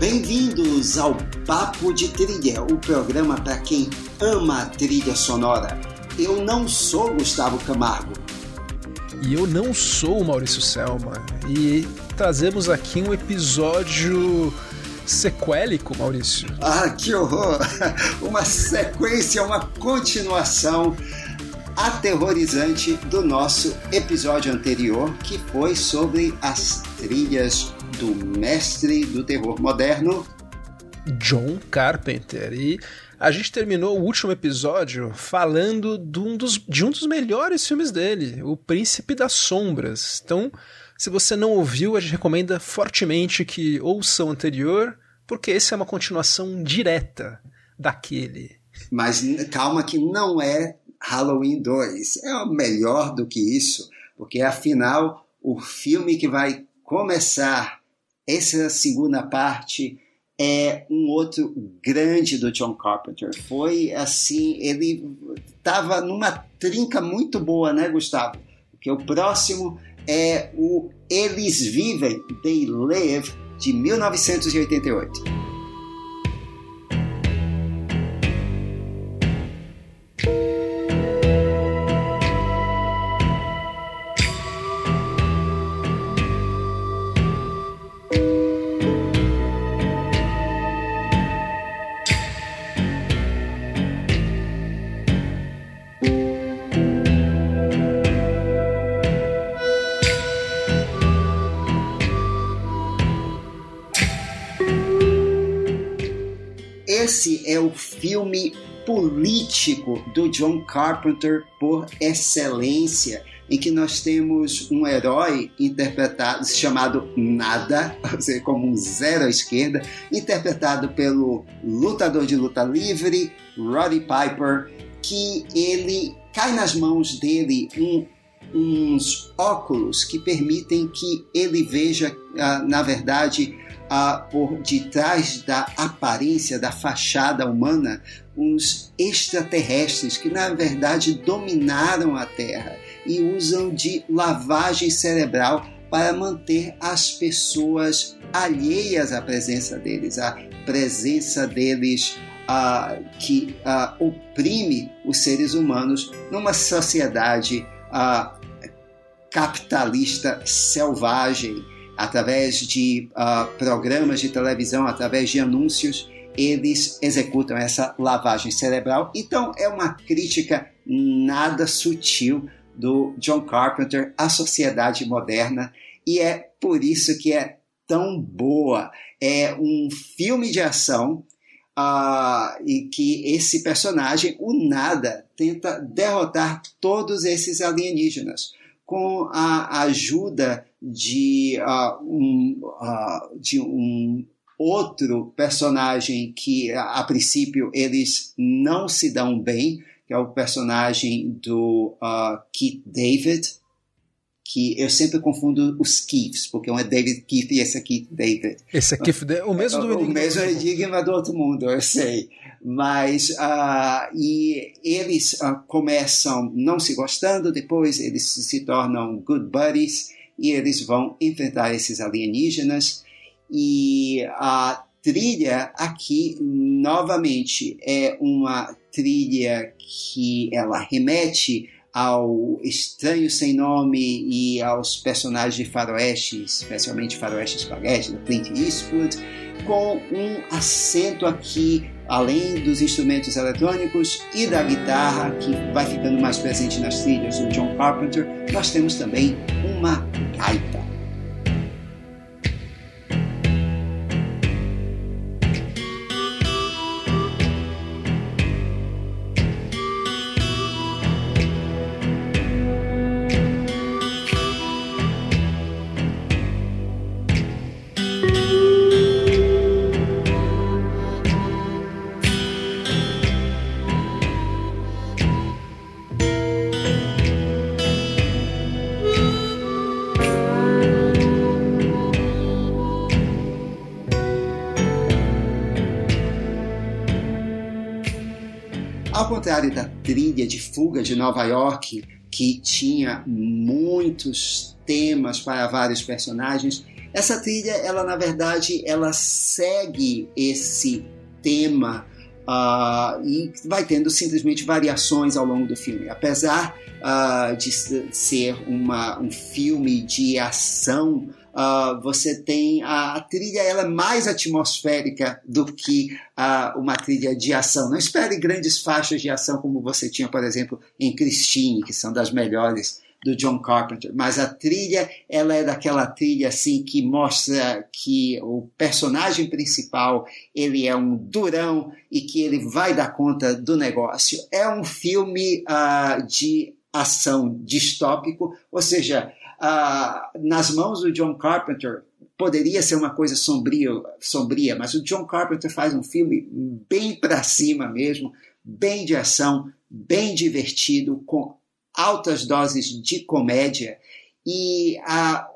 Bem-vindos ao Papo de Trilha, o programa para quem ama a trilha sonora. Eu não sou Gustavo Camargo. E eu não sou o Maurício Selma. E trazemos aqui um episódio sequélico, Maurício. Ah, que horror! Uma sequência, uma continuação aterrorizante do nosso episódio anterior, que foi sobre as trilhas do mestre do terror moderno, John Carpenter. E a gente terminou o último episódio falando de um dos, de um dos melhores filmes dele, O Príncipe das Sombras. Então, se você não ouviu, a gente recomenda fortemente que ouça o anterior, porque esse é uma continuação direta daquele. Mas calma que não é Halloween 2. É melhor do que isso, porque afinal o filme que vai começar essa segunda parte é um outro grande do John Carpenter. Foi assim, ele estava numa trinca muito boa, né, Gustavo? Porque o próximo é o Eles Vivem, They Live, de 1988. Esse é o filme político do John Carpenter por excelência, em que nós temos um herói interpretado chamado Nada, ou seja, como um zero à esquerda, interpretado pelo lutador de luta livre Roddy Piper, que ele cai nas mãos dele um, uns óculos que permitem que ele veja, ah, na verdade, por detrás da aparência, da fachada humana, uns extraterrestres que na verdade dominaram a Terra e usam de lavagem cerebral para manter as pessoas alheias à presença deles, à presença deles ah, que ah, oprime os seres humanos numa sociedade capitalista selvagem através de uh, programas de televisão, através de anúncios, eles executam essa lavagem cerebral. Então, é uma crítica nada sutil do John Carpenter à sociedade moderna e é por isso que é tão boa. É um filme de ação uh, e que esse personagem, o Nada, tenta derrotar todos esses alienígenas com a ajuda de, uh, um, uh, de um outro personagem que, a princípio, eles não se dão bem, que é o personagem do uh, Keith David, que eu sempre confundo os Keiths, porque um é David Keith e esse é Keith David. Esse é Keith, o mesmo do Enigma. O mesmo Enigma do Outro Mundo, eu sei. Mas, uh, e eles uh, começam não se gostando, depois eles se tornam good buddies, e eles vão enfrentar esses alienígenas. E a trilha aqui, novamente, é uma trilha que ela remete ao Estranho Sem Nome e aos personagens de faroeste, especialmente faroeste spaghetti, do Clint Eastwood, com um acento aqui, além dos instrumentos eletrônicos e da guitarra, que vai ficando mais presente nas trilhas do John Carpenter, nós temos também uma gaita. Trilha de Fuga de Nova York, que tinha muitos temas para vários personagens, essa trilha, ela na verdade, ela segue esse tema uh, e vai tendo simplesmente variações ao longo do filme. Apesar uh, de ser uma, um filme de ação, uh, você tem a, a, trilha ela é mais atmosférica do que uh, uma trilha de ação. Não espere grandes faixas de ação como você tinha, por exemplo, em Christine, que são das melhores do John Carpenter, mas a trilha ela é daquela trilha assim que mostra que o personagem principal ele é um durão e que ele vai dar conta do negócio. É um filme uh, de ação distópico, ou seja, nas mãos do John Carpenter poderia ser uma coisa sombria, sombria, mas o John Carpenter faz um filme bem para cima mesmo, bem de ação, bem divertido, com altas doses de comédia. E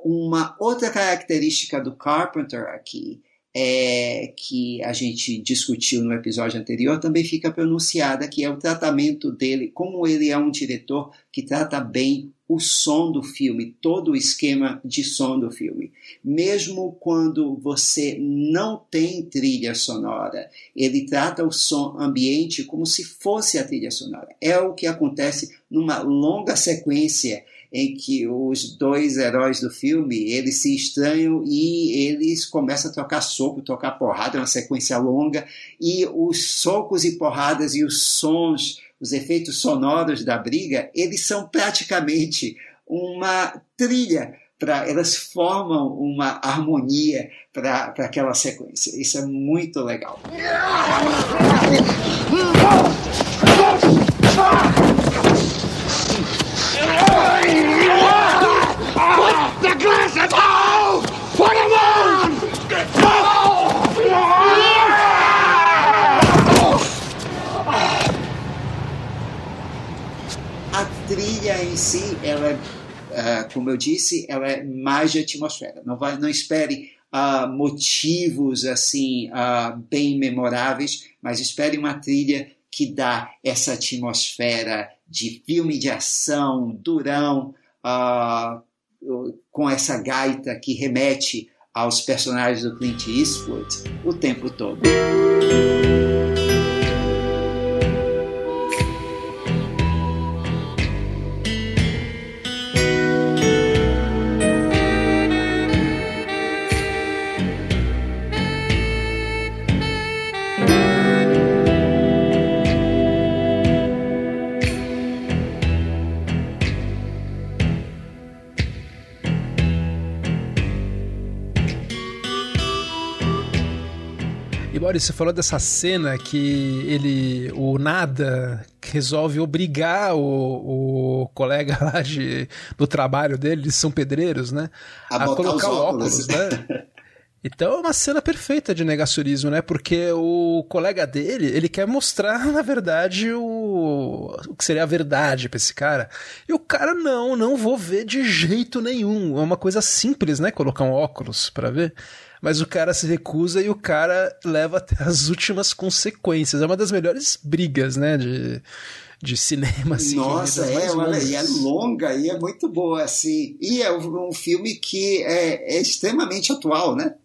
uma outra característica do Carpenter aqui, é, que a gente discutiu no episódio anterior, também fica pronunciada, que é o tratamento dele, como ele é um diretor que trata bem o som do filme, todo o esquema de som do filme. Mesmo quando você não tem trilha sonora, ele trata o som ambiente como se fosse a trilha sonora. É o que acontece numa longa sequência em que os dois heróis do filme eles se estranham e eles começam a trocar soco, trocar porrada, é uma sequência longa e os socos e porradas e os sons, os efeitos sonoros da briga, eles são praticamente uma trilha para elas formam uma harmonia para aquela sequência. Isso é muito legal. the glasses! Oh! Put them on! A trilha em si, ela é, como eu disse, ela é mais de atmosfera. Não, vai, não espere uh, motivos assim uh, bem memoráveis, mas espere uma trilha que dá essa atmosfera de filme de ação, durão, uh, com essa gaita que remete aos personagens do Clint Eastwood o tempo todo. Você falou dessa cena que ele, o nada, resolve obrigar o, o colega lá de, do trabalho dele, eles são pedreiros, né? A, a colocar óculos, óculos né? Então é uma cena perfeita de negacionismo, né? Porque o colega dele, ele quer mostrar, na verdade, o, o que seria a verdade pra esse cara. E o cara, não, não vou ver de jeito nenhum. É uma coisa simples, né? Colocar um óculos para ver mas o cara se recusa e o cara leva até as últimas consequências. É uma das melhores brigas, né, de, de cinema, assim. Nossa, é, olha, e é longa e é muito boa, assim. E é um filme que é, é extremamente atual, né?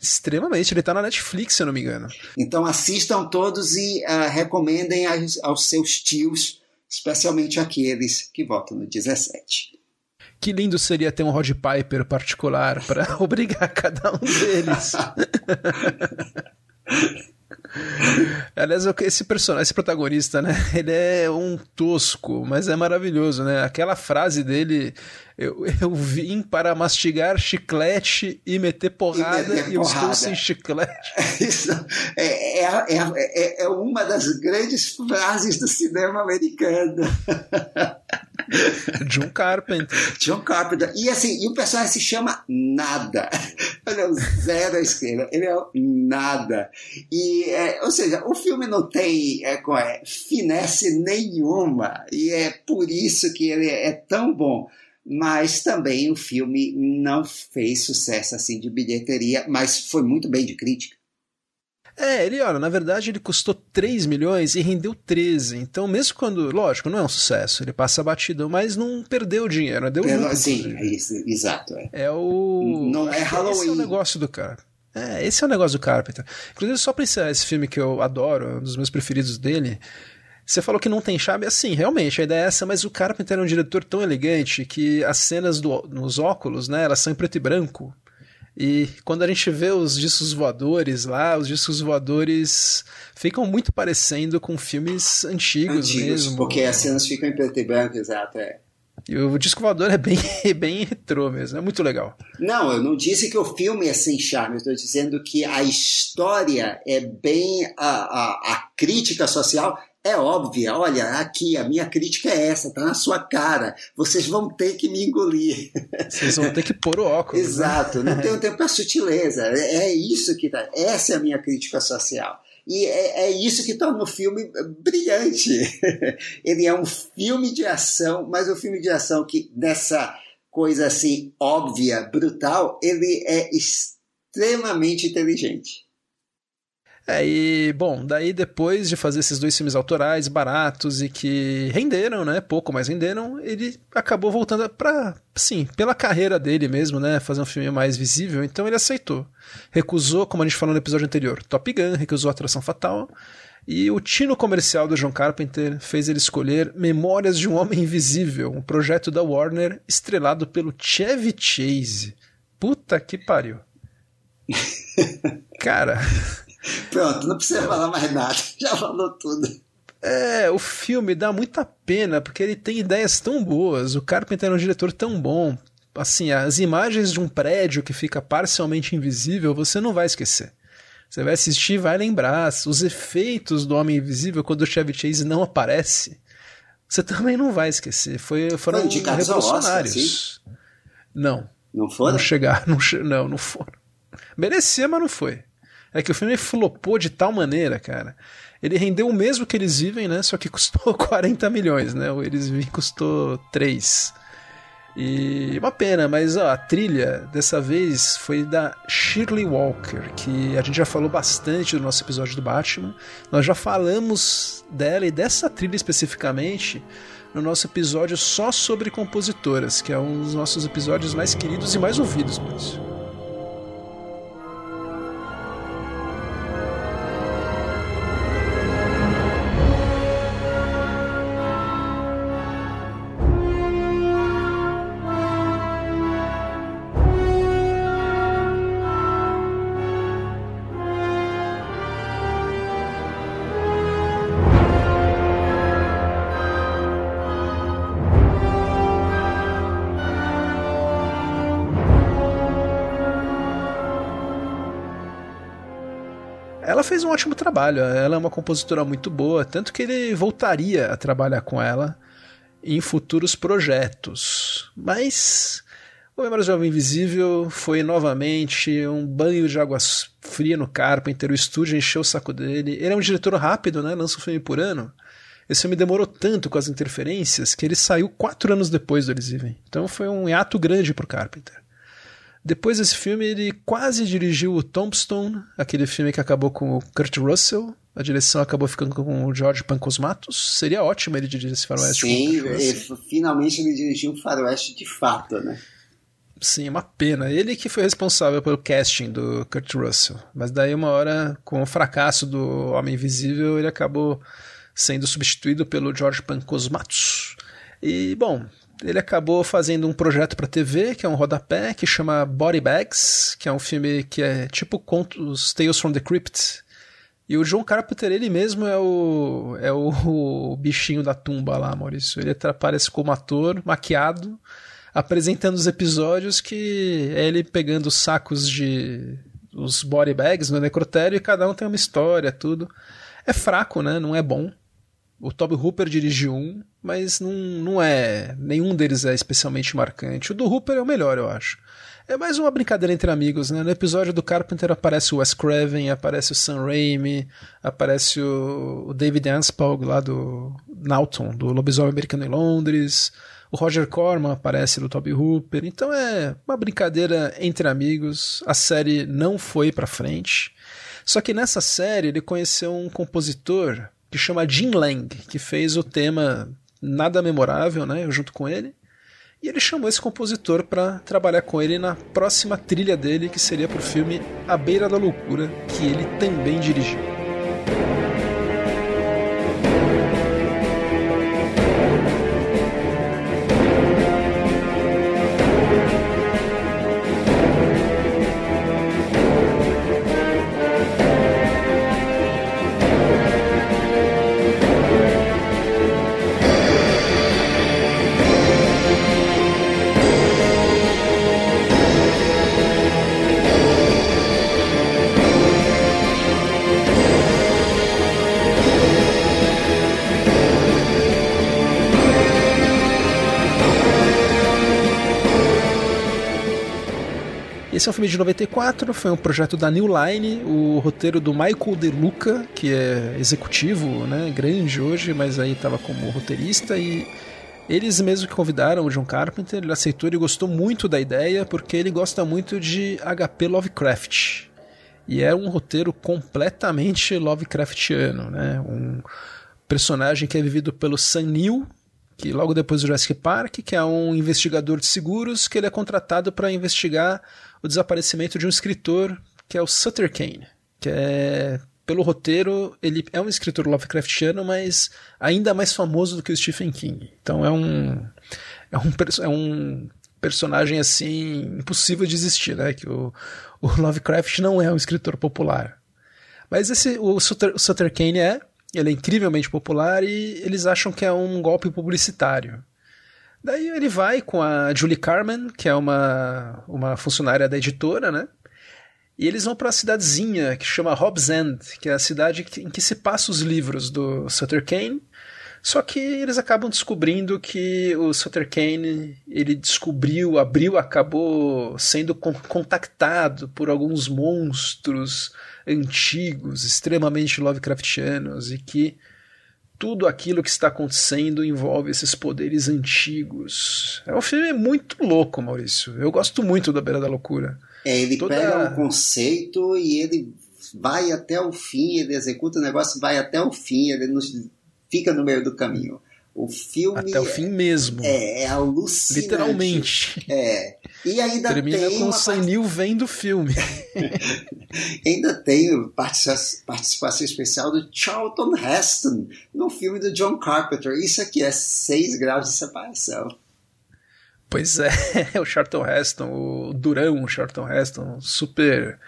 Extremamente, ele tá na Netflix, se eu não me engano. Então assistam todos e uh, recomendem aos, aos seus tios, especialmente aqueles que votam no 17. Que lindo seria ter um Rod Piper particular para obrigar cada um deles. Aliás, esse personagem, esse protagonista, né? Ele é um tosco, mas é maravilhoso, né? Aquela frase dele, eu, eu vim para mastigar chiclete e meter porrada e, meter e eu estou sem chiclete. Isso é, é, é, é, uma das grandes frases do cinema americano. John Carpenter. John Carpenter. E assim, e o personagem se chama Nada. Ele é o zero à esquerda. Ele é nada. E, é, ou seja, o filme não tem é, é, finesse nenhuma. E é por isso que ele é tão bom mas também o filme não fez sucesso assim de bilheteria, mas foi muito bem de crítica. É, ele, olha, na verdade ele custou 3 milhões e rendeu 13. Então, mesmo quando, lógico, não é um sucesso, ele passa batidão, mas não perdeu dinheiro, deu Pelo, lucro, Sim, é isso, exato. É, É o. Não é que Esse é o Halloween. negócio do cara. É, esse é o negócio do Carpenter. Inclusive, só pra encerrar esse filme que eu adoro, um dos meus preferidos dele. Você falou que não tem chave, assim, realmente, a ideia é essa, mas o Carpenter é um diretor tão elegante que as cenas do, nos óculos, né, elas são em preto e branco. E quando a gente vê os discos voadores lá, os discos voadores ficam muito parecendo com filmes antigos, Antigos, mesmo. porque as cenas ficam em preto e branco, exato. É. E o disco voador é bem, bem retrô mesmo, é muito legal. Não, eu não disse que o filme é sem charme, eu estou dizendo que a história é bem. A, a, a crítica social é óbvia. Olha, aqui, a minha crítica é essa, tá na sua cara. Vocês vão ter que me engolir. Vocês vão ter que pôr o óculos. né? Exato, não tenho tempo para sutileza. É, é isso que tá. Essa é a minha crítica social. E é, é isso que torna o filme brilhante. Ele é um filme de ação, mas um filme de ação que, nessa coisa assim óbvia, brutal, ele é extremamente inteligente. É, e, bom, daí depois de fazer esses dois filmes autorais, baratos e que renderam, né, pouco, mas renderam, ele acabou voltando pra, sim, pela carreira dele mesmo, né, fazer um filme mais visível, então ele aceitou. Recusou, como a gente falou no episódio anterior, Top Gun, recusou Atração Fatal, e o tino comercial do John Carpenter fez ele escolher Memórias de um Homem Invisível, um projeto da Warner estrelado pelo Chevy Chase. Puta que pariu. Cara... Pronto, não precisa falar mais nada, já falou tudo. É, o filme dá muita pena porque ele tem ideias tão boas. O Carpenter é um diretor tão bom. Assim, as imagens de um prédio que fica parcialmente invisível você não vai esquecer. Você vai assistir e vai lembrar. Os efeitos do Homem Invisível quando o Chevy Chase não aparece, você também não vai esquecer. Foi, foram Foi ao Oscar, revolucionários. não, Não foram? não chegaram. Não, che- não, não foram. Merecia, mas não foi. É que o filme flopou de tal maneira, cara. Ele rendeu o mesmo que eles vivem, né? Só que custou 40 milhões, né? O Eles Vivem custou 3. E uma pena, mas ó, a trilha dessa vez foi da Shirley Walker, que a gente já falou bastante do nosso episódio do Batman. Nós já falamos dela e dessa trilha especificamente no nosso episódio só sobre compositoras, que é um dos nossos episódios mais queridos e mais ouvidos, Maurício. Trabalho, ela é uma compositora muito boa, tanto que ele voltaria a trabalhar com ela em futuros projetos. Mas o Memórias Jovem Invisível foi novamente um banho de água fria no Carpenter, o estúdio encheu o saco dele. Ele é um diretor rápido, né? lança um filme por ano. Esse filme demorou tanto com as interferências que ele saiu quatro anos depois do Eles Vivem. Então foi um hiato grande pro Carpenter. Depois desse filme, ele quase dirigiu o Tombstone, aquele filme que acabou com o Kurt Russell. A direção acabou ficando com o George Pancosmatos. Seria ótimo ele dirigir esse faroeste Sim, ele- finalmente ele dirigiu um faroeste de fato, né? Sim, uma pena. Ele que foi responsável pelo casting do Kurt Russell. Mas daí, uma hora, com o fracasso do Homem Invisível, ele acabou sendo substituído pelo George Pancosmatos. E, bom, ele acabou fazendo um projeto para TV, que é um rodapé, que chama Body Bags, que é um filme que é tipo contos Tales from the Crypt. E o John Carpenter, ele mesmo é o, é o, bichinho da tumba lá, Maurício. Ele aparece como ator, maquiado, apresentando os episódios que é ele pegando os sacos de os body bags no necrotério e cada um tem uma história, tudo. É fraco, né? Não é bom. O Toby Hooper dirigiu um, mas não, não é. Nenhum deles é especialmente marcante. O do Hooper é o melhor, eu acho. É mais uma brincadeira entre amigos, né? No episódio do Carpenter aparece o Wes Craven, aparece o Sam Raimi, aparece o, David Anspalg lá do Naughton, do Lobisomem Americano em Londres. O Roger Corman aparece do Toby Hooper. Então é uma brincadeira entre amigos. A série não foi pra frente. Só que nessa série ele conheceu um compositor que chama Jim Lang, que fez o tema Nada Memorável, né, junto com ele. E ele chamou esse compositor para trabalhar com ele na próxima trilha dele, que seria para o filme A Beira da Loucura, que ele também dirigiu. Esse é um filme de 94, foi um projeto da New Line, o roteiro do Michael De Luca, que é executivo, né, grande hoje, mas aí estava como roteirista e eles mesmo que convidaram o John Carpenter, ele aceitou e gostou muito da ideia, porque ele gosta muito de HP Lovecraft. E é um roteiro completamente Lovecraftiano, né? Um personagem que é vivido pelo Sam Neill, que logo depois do Jurassic Park, que é um investigador de seguros, que ele é contratado para investigar o desaparecimento de um escritor que é o Sutter Kane, que é pelo roteiro, ele é um escritor Lovecraftiano, mas ainda mais famoso do que o Stephen King. Então é um é um, é um personagem assim impossível de existir, né? Que o, o Lovecraft não é um escritor popular. Mas esse o Sutter, o Sutter Kane é, ele é incrivelmente popular e eles acham que é um golpe publicitário. Daí ele vai com a Julie Carmen, que é uma, uma funcionária da editora, né? E eles vão para a cidadezinha que chama Hobbs End, que é a cidade em que se passa os livros do Sutter Kane. Só que eles acabam descobrindo que o Sutter Kane, ele descobriu, abriu, acabou sendo contactado por alguns monstros antigos, extremamente Lovecraftianos, e que tudo aquilo que está acontecendo envolve esses poderes antigos. É um filme muito louco, Maurício. Eu gosto muito da Beira da Loucura. É, ele Toda... pega um conceito e ele vai até o fim, ele executa o negócio, vai até o fim, ele não fica no meio do caminho. O filme. Até o fim mesmo. É, é alucinante. Literalmente. É. E ainda Termina tem. com o Sam Neill vendo o filme. ainda tem participação especial do Charlton Heston no filme do John Carpenter. Isso aqui é 6 graus de separação. Pois é, o Charlton Heston, o Durão, o Charlton Heston, super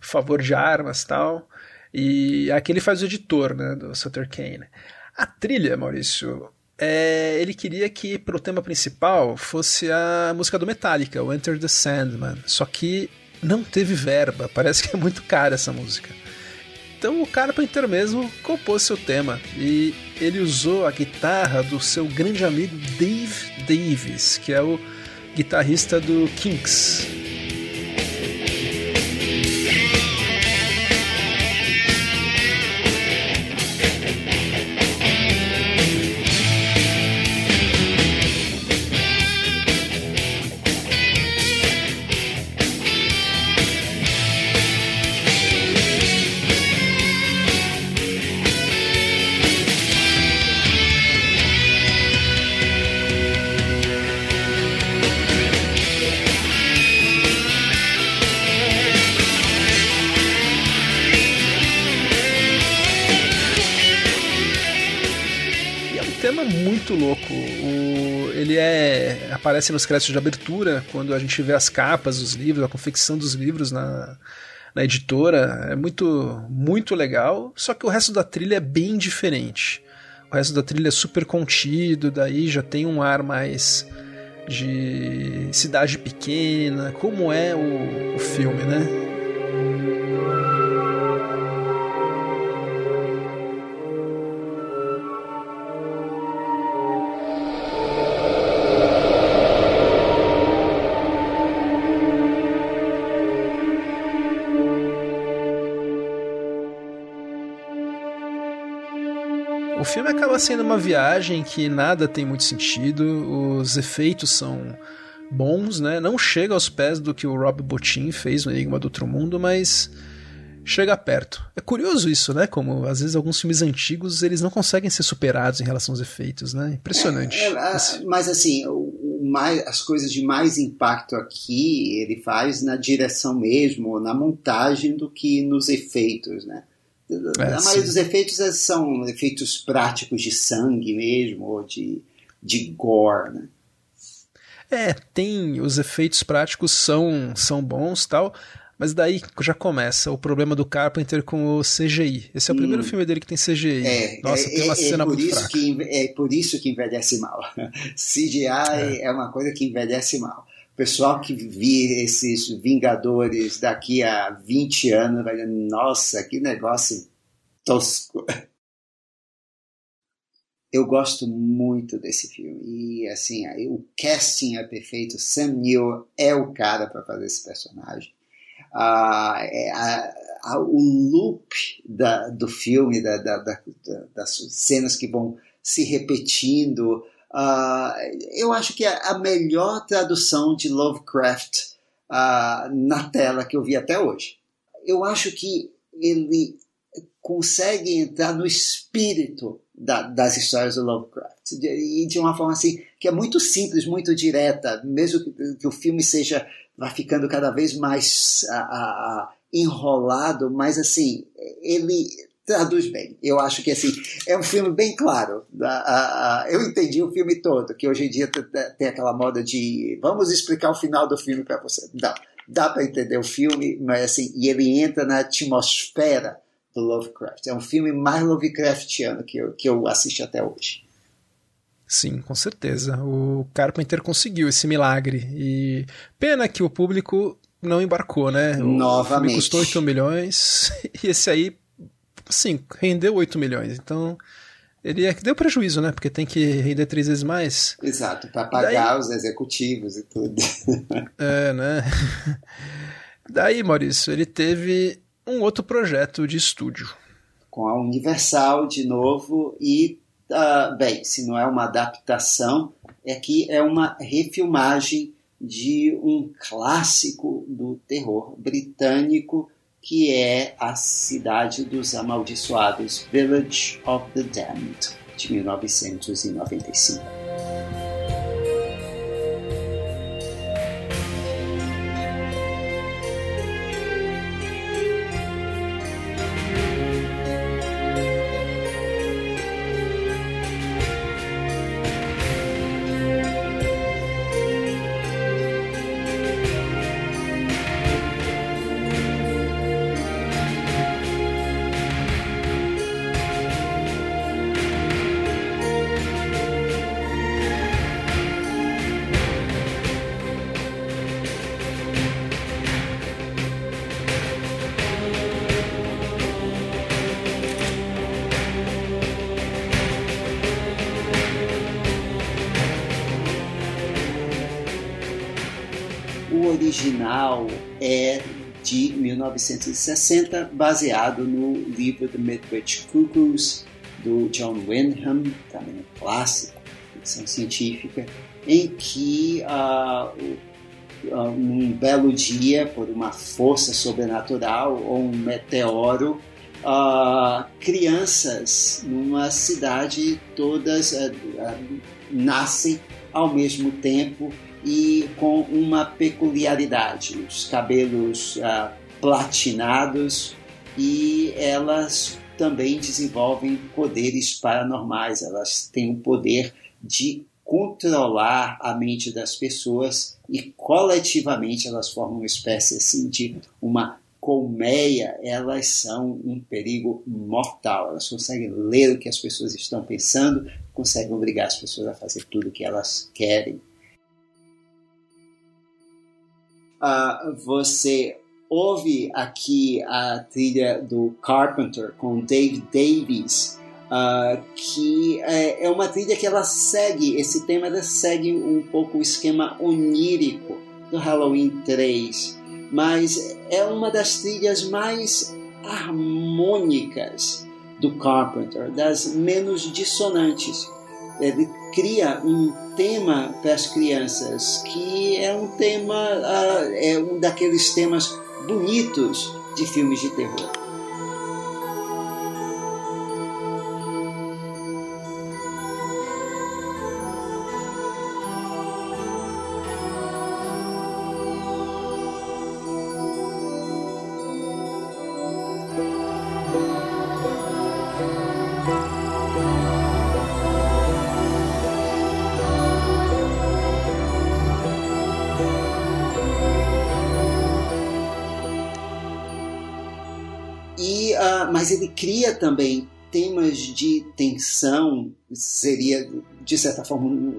favor de armas tal. E aqui ele faz o editor, né, do Sutter Kane. A trilha, Maurício, é, ele queria que pro tema principal fosse a música do Metallica, o Enter the Sandman. Só que não teve verba, parece que é muito cara essa música. Então o Carpenter mesmo compôs seu tema e ele usou a guitarra do seu grande amigo Dave Davis, que é o guitarrista do Kinks. Aparece nos créditos de abertura quando a gente vê as capas dos livros, a confecção dos livros na, na editora. É muito muito legal. Só que o resto da trilha é bem diferente. O resto da trilha é super contido, daí já tem um ar mais de cidade pequena, como é o, o filme, né? Acaba sendo uma viagem que nada tem muito sentido, os efeitos são bons, né? Não chega aos pés do que o Rob Bottin fez no Enigma do Outro Mundo, mas chega perto. É curioso isso, né? Como às vezes alguns filmes antigos eles não conseguem ser superados em relação aos efeitos, né? Impressionante. É, é, mas assim, o, o mais, as coisas de mais impacto aqui ele faz na direção mesmo, na montagem do que nos efeitos, né? É, a maioria sim. dos efeitos são efeitos práticos de sangue mesmo, ou de, de gore, né? É, tem os efeitos práticos são são bons tal, mas daí já começa o problema do Carpenter com o CGI. Esse é o hum. primeiro filme dele que tem CGI. É, Nossa, é, tem uma é, cena é muito fraca. Que, é por isso que envelhece mal. CGI é. é uma coisa que envelhece mal. Pessoal que vi esses Vingadores daqui a 20 anos vai dizer, nossa, que negócio tosco. Eu gosto muito desse filme. E assim, o casting é perfeito. Sam Neill é o cara para fazer esse personagem. É, a, a, o loop da, do filme, da, da, das cenas que vão se repetindo. Uh, eu acho que é a melhor tradução de Lovecraft uh, na tela que eu vi até hoje. Eu acho que ele consegue entrar no espírito da, das histórias do Lovecraft e de uma forma assim que é muito simples, muito direta, mesmo que, que o filme seja vai ficando cada vez mais a, a, enrolado, mas assim, ele traduz bem. Eu acho que assim, é um filme bem claro. eu entendi o filme todo, que hoje em dia tem aquela moda de vamos explicar o final do filme para você. Não, dá para entender o filme, mas assim, e ele entra na atmosfera do Lovecraft. É um filme mais Lovecraftiano que eu, que eu assisti até hoje. Sim, com certeza. O Carpenter conseguiu esse milagre. E pena que o público não embarcou, né? Novamente. Filme custou 8 milhões e esse aí, sim, rendeu 8 milhões. Então, ele é, deu prejuízo, né? Porque tem que render três vezes mais. Exato, para pagar Daí... os executivos e tudo. É, né? Daí, Maurício, ele teve um outro projeto de estúdio. Com a Universal de novo e uh, bem, se não é uma adaptação, é que é uma refilmagem de um clássico do terror britânico que é A Cidade dos Amaldiçoados, Village of the Damned, de 1995. 1960, baseado no livro The Midwich Cuckoos, do John Wyndham, também um clássico, ficção científica, em que uh, uh, um belo dia, por uma força sobrenatural ou um meteoro, uh, crianças numa cidade todas nascem ao mesmo tempo e com uma peculiaridade: os cabelos platinados e elas também desenvolvem poderes paranormais. Elas têm o poder de controlar a mente das pessoas e coletivamente elas formam uma espécie assim de uma colmeia, elas são um perigo mortal. Elas conseguem ler o que as pessoas estão pensando, conseguem obrigar as pessoas a fazer tudo o que elas querem. uh, você ouve aqui a trilha do Carpenter com Dave Davies, uh, que é, é, uma trilha que ela segue, esse tema ela segue um pouco o esquema onírico do Halloween 3, mas é uma das trilhas mais harmônicas do Carpenter, das menos dissonantes. Ele cria um tema para as crianças que é um tema, uh, é um daqueles temas bonitos de filmes de terror. Também temas de tensão, seria, de certa forma,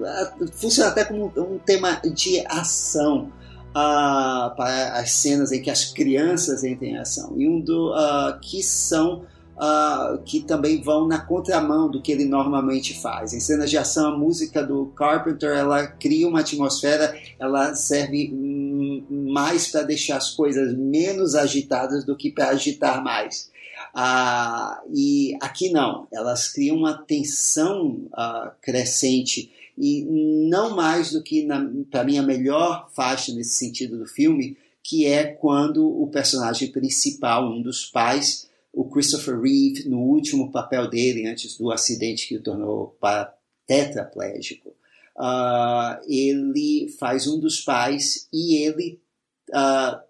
funciona até como um tema de ação. Uh, para as cenas em que as crianças entram em ação e um do uh, que são uh, que também vão na contramão do que ele normalmente faz. Em cenas de ação, a música do Carpenter ela cria uma atmosfera, ela serve mais para deixar as coisas menos agitadas do que para agitar mais. Ah, e aqui não, elas criam uma tensão ah, crescente e não mais do que, para mim, a melhor faixa nesse sentido do filme, que é quando o personagem principal, um dos pais, o Christopher Reeve, no último papel dele, antes do acidente que o tornou tetraplégico, uh, ele faz um dos pais e ele uh,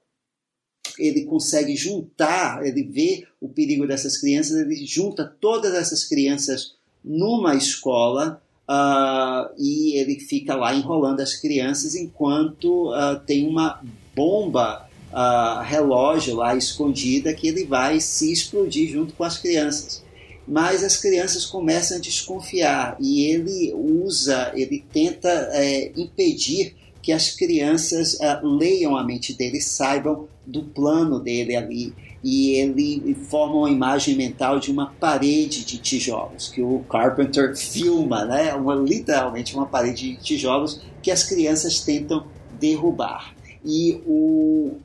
ele consegue juntar, ele vê o perigo dessas crianças, ele junta todas essas crianças numa escola uh, e ele fica lá enrolando as crianças enquanto uh, tem uma bomba uh, relógio lá escondida que ele vai se explodir junto com as crianças. Mas as crianças começam a desconfiar e ele usa, ele tenta é, impedir que as crianças uh, leiam a mente dele, saibam do plano dele ali. E ele forma uma imagem mental de uma parede de tijolos, que o Carpenter filma, né? uma, literalmente uma parede de tijolos que as crianças tentam derrubar. E o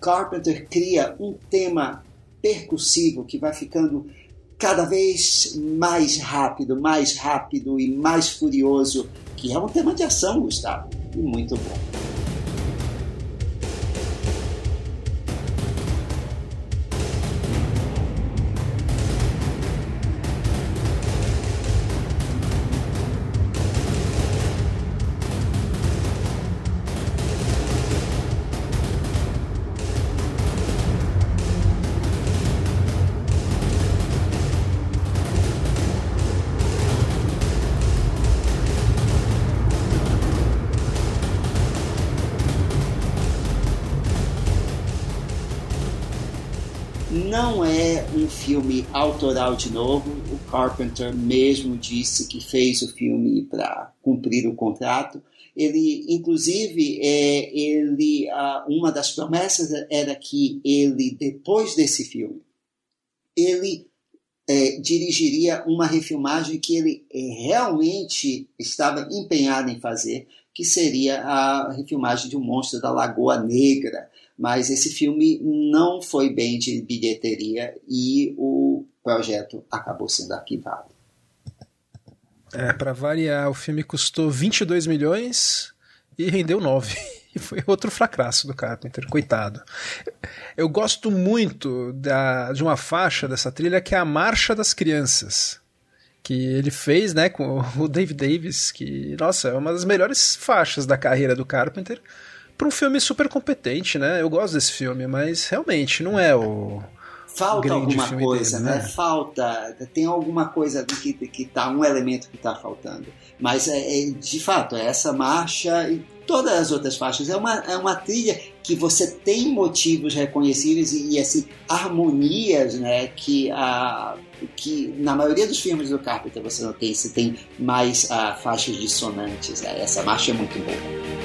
Carpenter cria um tema percussivo que vai ficando cada vez mais rápido, mais rápido e mais furioso, que é um tema de ação, Gustavo e muito bom. Não é um filme autoral de novo. O Carpenter mesmo disse que fez o filme para cumprir o contrato. Ele, inclusive, é, ele, uma das promessas era que ele, depois desse filme, ele é, dirigiria uma refilmagem que ele é, realmente estava empenhado em fazer, que seria a refilmagem de O Monstro da Lagoa Negra, mas esse filme não foi bem de bilheteria e o projeto acabou sendo arquivado. É, para variar, o filme custou 22 milhões e rendeu 9. E foi outro fracasso do Carpenter, coitado. Eu gosto muito da, de uma faixa dessa trilha que é a Marcha das Crianças. Que ele fez né, com o Dave Davis, que, nossa, é uma das melhores faixas da carreira do Carpenter para um filme super competente, né? Eu gosto desse filme, mas realmente não é o. Falta alguma coisa, dele, né? né? Falta, tem alguma coisa que, que tá, um elemento que está faltando. Mas é, é, de fato, é essa marcha e todas as outras faixas é uma, é uma trilha que você tem motivos reconhecíveis e, e assim, harmonias, né? Que, a, que na maioria dos filmes do Carpenter você não tem, você tem mais a, faixas dissonantes. Né? Essa marcha é muito boa.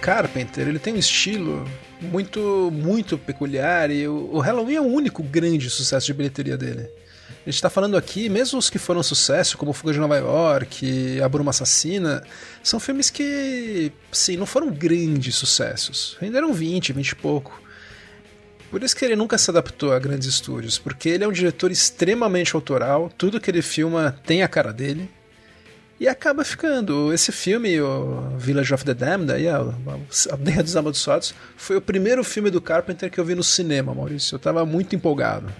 Carpenter ele tem um estilo muito muito peculiar e o, Halloween é o único grande sucesso de bilheteria dele. A gente está falando aqui, mesmo os que foram sucesso, como Fuga de Nova York, A Bruma Assassina, são filmes que, sim, não foram grandes sucessos. Renderam 20, 20 e pouco. Por isso que ele nunca se adaptou a grandes estúdios, porque ele é um diretor extremamente autoral, tudo que ele filma tem a cara dele. E acaba ficando. Esse filme, o Village of the Damned, aí, a Aldeia dos Amaldiçoados, foi o primeiro filme do Carpenter que eu vi no cinema, Maurício. Eu tava muito empolgado.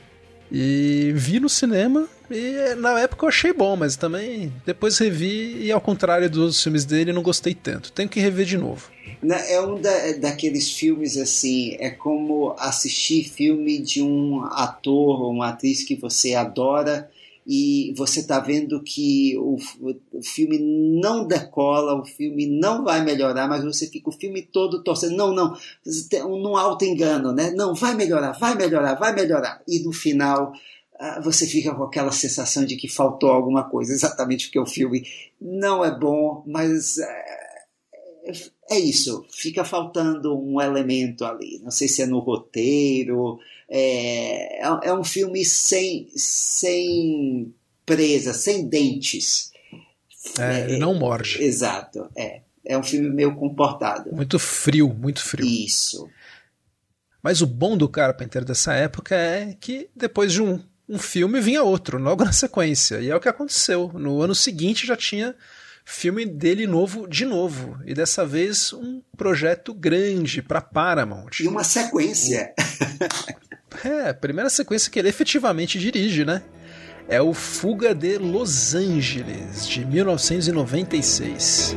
E vi no cinema e na época eu achei bom, mas também depois revi e ao contrário dos filmes dele não gostei tanto. Tenho que rever de novo. É um da, daqueles filmes assim, é como assistir filme de um ator ou uma atriz que você adora e você está vendo que o, o, filme não decola, o filme não vai melhorar, mas você fica o filme todo torcendo, não, não, num alto engano, né? Não, vai melhorar, vai melhorar, vai melhorar. E no final ah, você fica com aquela sensação de que faltou alguma coisa, exatamente porque o filme não é bom, mas é, é isso, fica faltando um elemento ali. Não sei se é no roteiro, é, é, é um filme sem, sem presa, sem dentes. É, é, não morde. Exato, é. É um filme meio comportado. Muito frio, muito frio. Isso. Mas o bom do Carpenter dessa época é que depois de um, um filme vinha outro, logo na sequência. E é o que aconteceu. No ano seguinte já tinha filme dele novo de novo. E dessa vez um projeto grande para Paramount. E uma sequência. É, primeira sequência que ele efetivamente dirige, né? É o Fuga de Los Angeles, de 1996.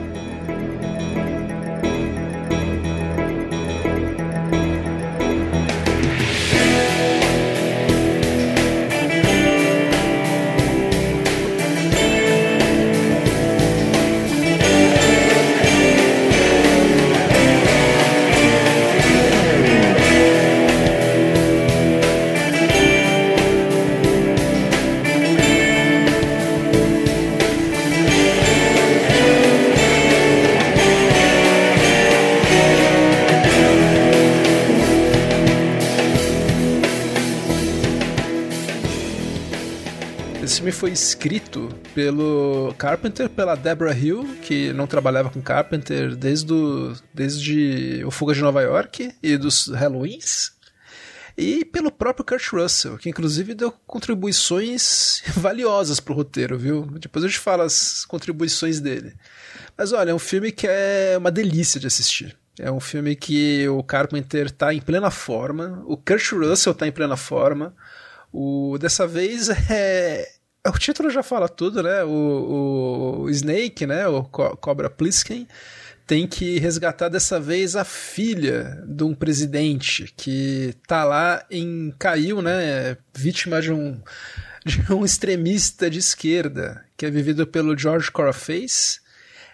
Foi escrito pelo Carpenter, pela Deborah Hill, que não trabalhava com Carpenter desde desde o Fuga de Nova York e dos Halloweens, e pelo próprio Kurt Russell, que inclusive deu contribuições valiosas pro roteiro, viu? Depois a gente fala as contribuições dele. Mas olha, é um filme que é uma delícia de assistir. É um filme que o Carpenter tá em plena forma, o Kurt Russell tá em plena forma. O, dessa vez é, o título já fala tudo, né? O, o Snake, né? O Co Cobra Plisken tem que resgatar dessa vez a filha de um presidente que tá lá em caiu, né? Vítima de um de um extremista de esquerda que é vivido pelo George Coraface.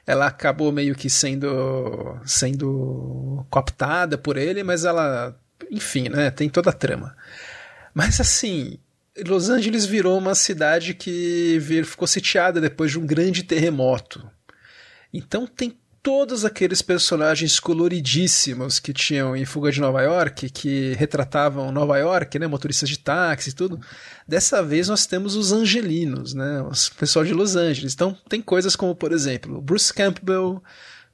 Ela acabou meio que sendo sendo cooptada por ele, mas ela, enfim, né? Tem toda a trama. Mas assim, Los Angeles virou uma cidade que ficou sitiada depois de um grande terremoto. Então tem todos aqueles personagens coloridíssimos que tinham em Fuga de Nova York, que retratavam Nova York, né, motoristas de táxi e tudo. Dessa vez nós temos os angelinos, né, o pessoal de Los Angeles. Então tem coisas como, por exemplo, Bruce Campbell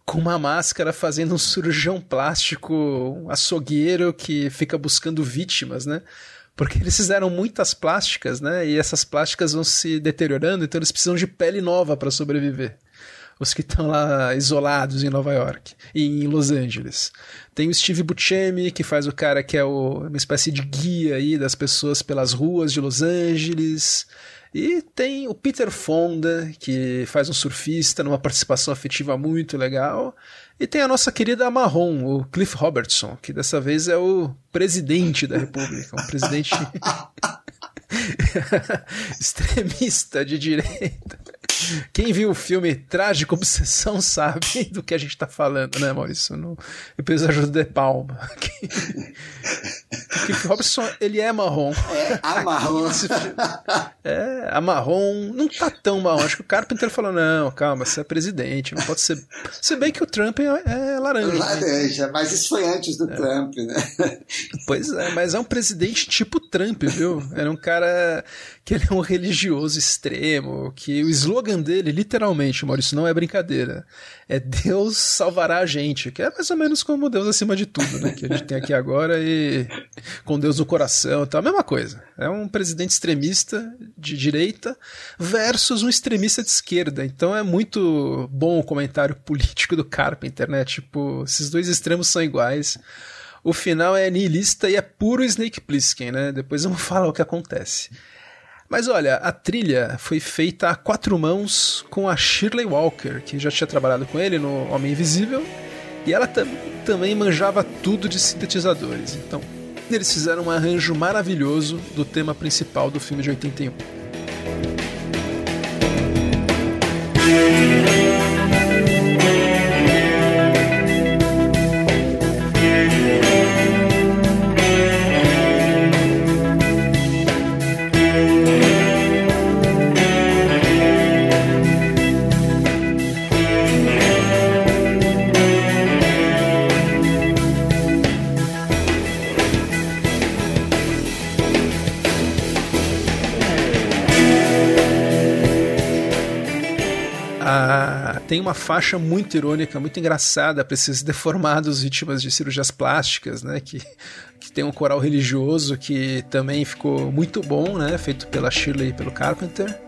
com uma máscara fazendo um cirurgião plástico, um açougueiro que fica buscando vítimas, né? Porque eles fizeram muitas plásticas, né? E essas plásticas vão se deteriorando, então eles precisam de pele nova para sobreviver. Os que estão lá isolados em Nova York e em Los Angeles. Tem o Steve Buscemi, que faz o cara que é o, uma espécie de guia aí das pessoas pelas ruas de Los Angeles. E tem o Peter Fonda, que faz um surfista numa participação afetiva muito legal. E tem a nossa querida Marrom, o Cliff Robertson, que dessa vez é o presidente da República, um presidente extremista de direita. Quem viu o filme Trágico Obsessão sabe do que a gente está falando, né, Maurício? No episódio do De Palma. Kirk Robertson, ele é marrom. É, a marrom. é, a marrom não tá tão marrom. Acho que o Carpenter falou, não, calma, você é presidente, não pode ser... Se bem que o Trump é, é laranja. Né? Laranja, né? mas isso foi antes do é. Trump, né? Pois é, mas é um presidente tipo Trump, viu? Era um cara que ele é um religioso extremo, que o slogan dele, literalmente, Maurício, não é brincadeira, é Deus salvará a gente, que é mais ou menos como Deus acima de tudo, né? Que a gente tem aqui agora e com Deus no coração, tá a mesma coisa. É um presidente extremista de direita versus um extremista de esquerda. Então é muito bom o comentário político do Carpenter, né? Tipo, esses dois extremos são iguais. O final é nihilista e é puro Snake Plissken, né? Depois vamos falar o que acontece. Mas olha, a trilha foi feita a quatro mãos com a Shirley Walker, que já tinha trabalhado com ele no Homem Invisível, e ela tam também manjava tudo de sintetizadores. Então, eles fizeram um arranjo maravilhoso do tema principal do filme de 81. Tem uma faixa muito irônica, muito engraçada para esses deformados vítimas de cirurgias plásticas, né? Que, que tem um coral religioso que também ficou muito bom, né? Feito pela Shirley e pelo Carpenter.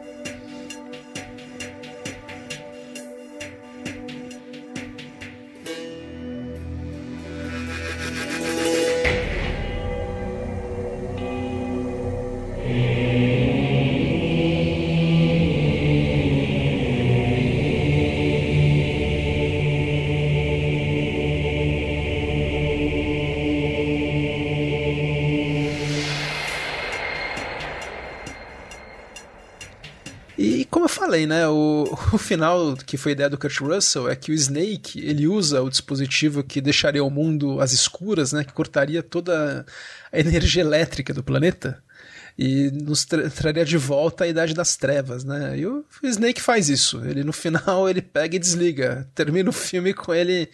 O, final que foi ideia do Kurt Russell é que o Snake ele usa o dispositivo que deixaria o mundo às escuras, né? Que cortaria toda a energia elétrica do planeta e nos tra traria de volta a idade das trevas, né? E o, o Snake faz isso. Ele no final ele pega e desliga. Termina o filme com ele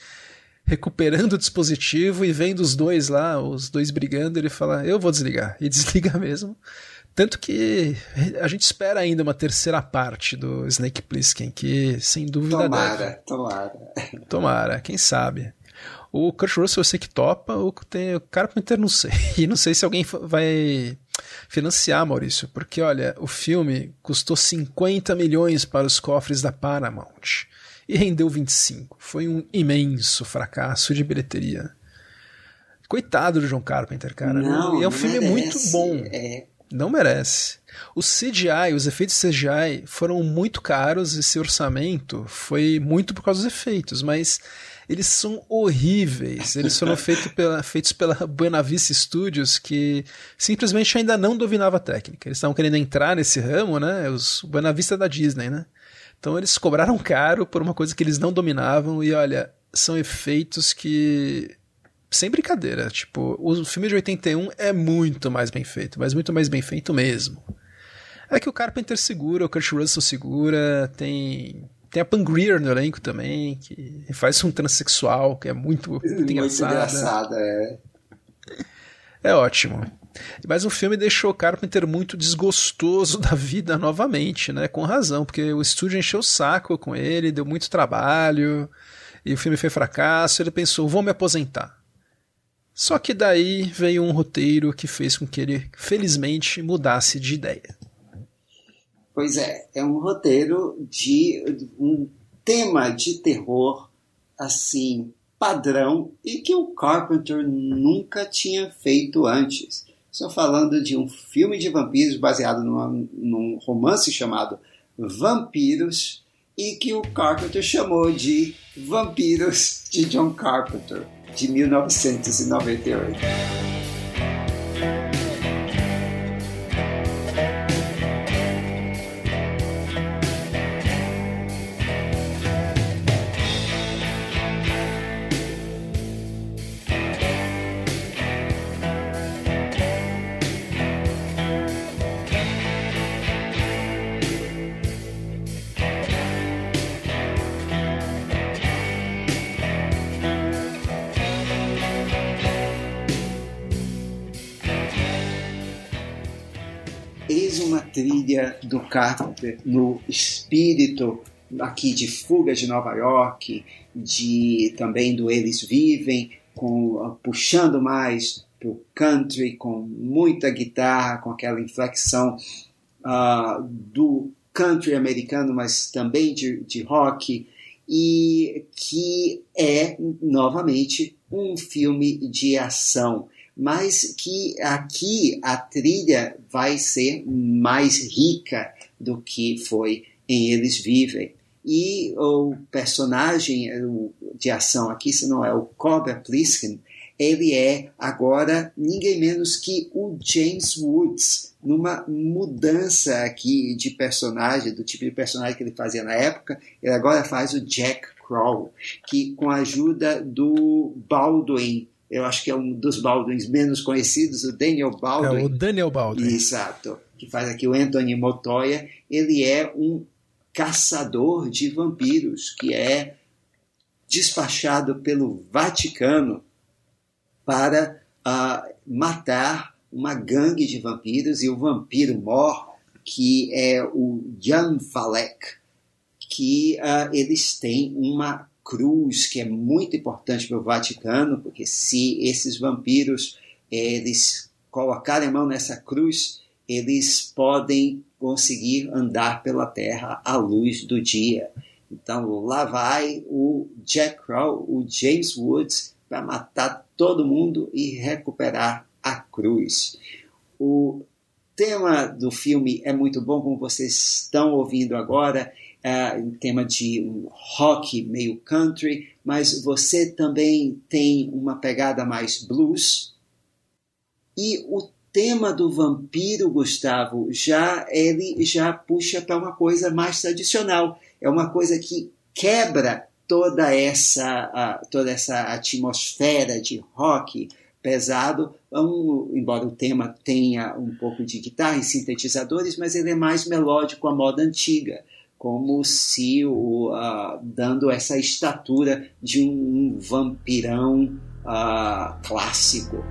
recuperando o dispositivo e vendo os dois lá, os dois brigando, ele fala: "Eu vou desligar". E desliga mesmo. Tanto que a gente espera ainda uma terceira parte do Snake Plissken, que sem dúvida tomara, deve. Tomara, tomara. quem sabe. O Kurt Russell eu sei que topa, o, tem, o Carpenter não sei. E não sei se alguém vai financiar, Maurício, porque olha, o filme custou 50 milhões para os cofres da Paramount e rendeu 25. Foi um imenso fracasso de bilheteria. Coitado do John Carpenter, cara. Não, e é um filme merece. muito bom. É, não merece. O CGI, os efeitos CGI foram muito caros, esse orçamento foi muito por causa dos efeitos, mas eles são horríveis. Eles foram feito pela, feitos pela Buena Vista Studios, que simplesmente ainda não dominava a técnica. Eles estavam querendo entrar nesse ramo, né? Os Buena Vista da Disney, né? Então eles cobraram caro por uma coisa que eles não dominavam e olha, são efeitos que sem brincadeira, tipo, o filme de 81 é muito mais bem feito, mas muito mais bem feito mesmo. É que o Carpenter segura, o Kurt Russell segura, tem tem a Pangreer no elenco também, que faz um transexual, que é muito, muito, muito engraçada. engraçada, é. É ótimo. Mas o filme deixou o Carpenter muito desgostoso da vida novamente, né? Com razão, porque o estúdio encheu o saco com ele, deu muito trabalho, e o filme foi fracasso. Ele pensou: vou me aposentar. Só que daí veio um roteiro que fez com que ele, felizmente, mudasse de ideia. Pois é, é um roteiro de um tema de terror assim padrão e que o Carpenter nunca tinha feito antes. Estou falando de um filme de vampiros baseado numa, num romance chamado Vampiros e que o Carpenter chamou de Vampiros de John Carpenter de 1998. Trilha do Carpenter no espírito aqui de Fuga de Nova York, de também do Eles Vivem, com puxando mais para o country, com muita guitarra, com aquela inflexão uh, do country americano, mas também de, de rock, e que é, novamente, um filme de ação, mas que aqui a trilha vai ser mais rica do que foi em Eles Vivem. E o personagem de ação aqui, se não é o Cobra Pliskin, ele é agora ninguém menos que o James Woods, numa mudança aqui de personagem, do tipo de personagem que ele fazia na época, ele agora faz o Jack Kroll, que com a ajuda do Baldwin, eu acho que é um dos Baldwins menos conhecidos, o Daniel Baldwin. É o Daniel Baldwin. Exato. Que faz aqui o Anthony Montoya. Ele é um caçador de vampiros que é despachado pelo Vaticano para uh, matar uma gangue de vampiros e o vampiro mor, que é o Jan Falek, que uh, eles têm uma cruz que é muito importante para o Vaticano, porque se esses vampiros eles colocarem a mão nessa cruz, eles podem conseguir andar pela terra à luz do dia. Então lá vai o Jack Crow, o James Woods, para matar todo mundo e recuperar a cruz. O tema do filme é muito bom, como vocês estão ouvindo agora, é um tema de rock meio country, mas você também tem uma pegada mais blues. E o tema do vampiro, Gustavo, já ele já puxa para uma coisa mais tradicional. É uma coisa que quebra toda essa toda essa atmosfera de rock pesado, um, embora o tema tenha um pouco de guitarra e sintetizadores, mas ele é mais melódico à moda antiga, como se o, uh, dando essa estatura de um, um vampirão uh, clássico.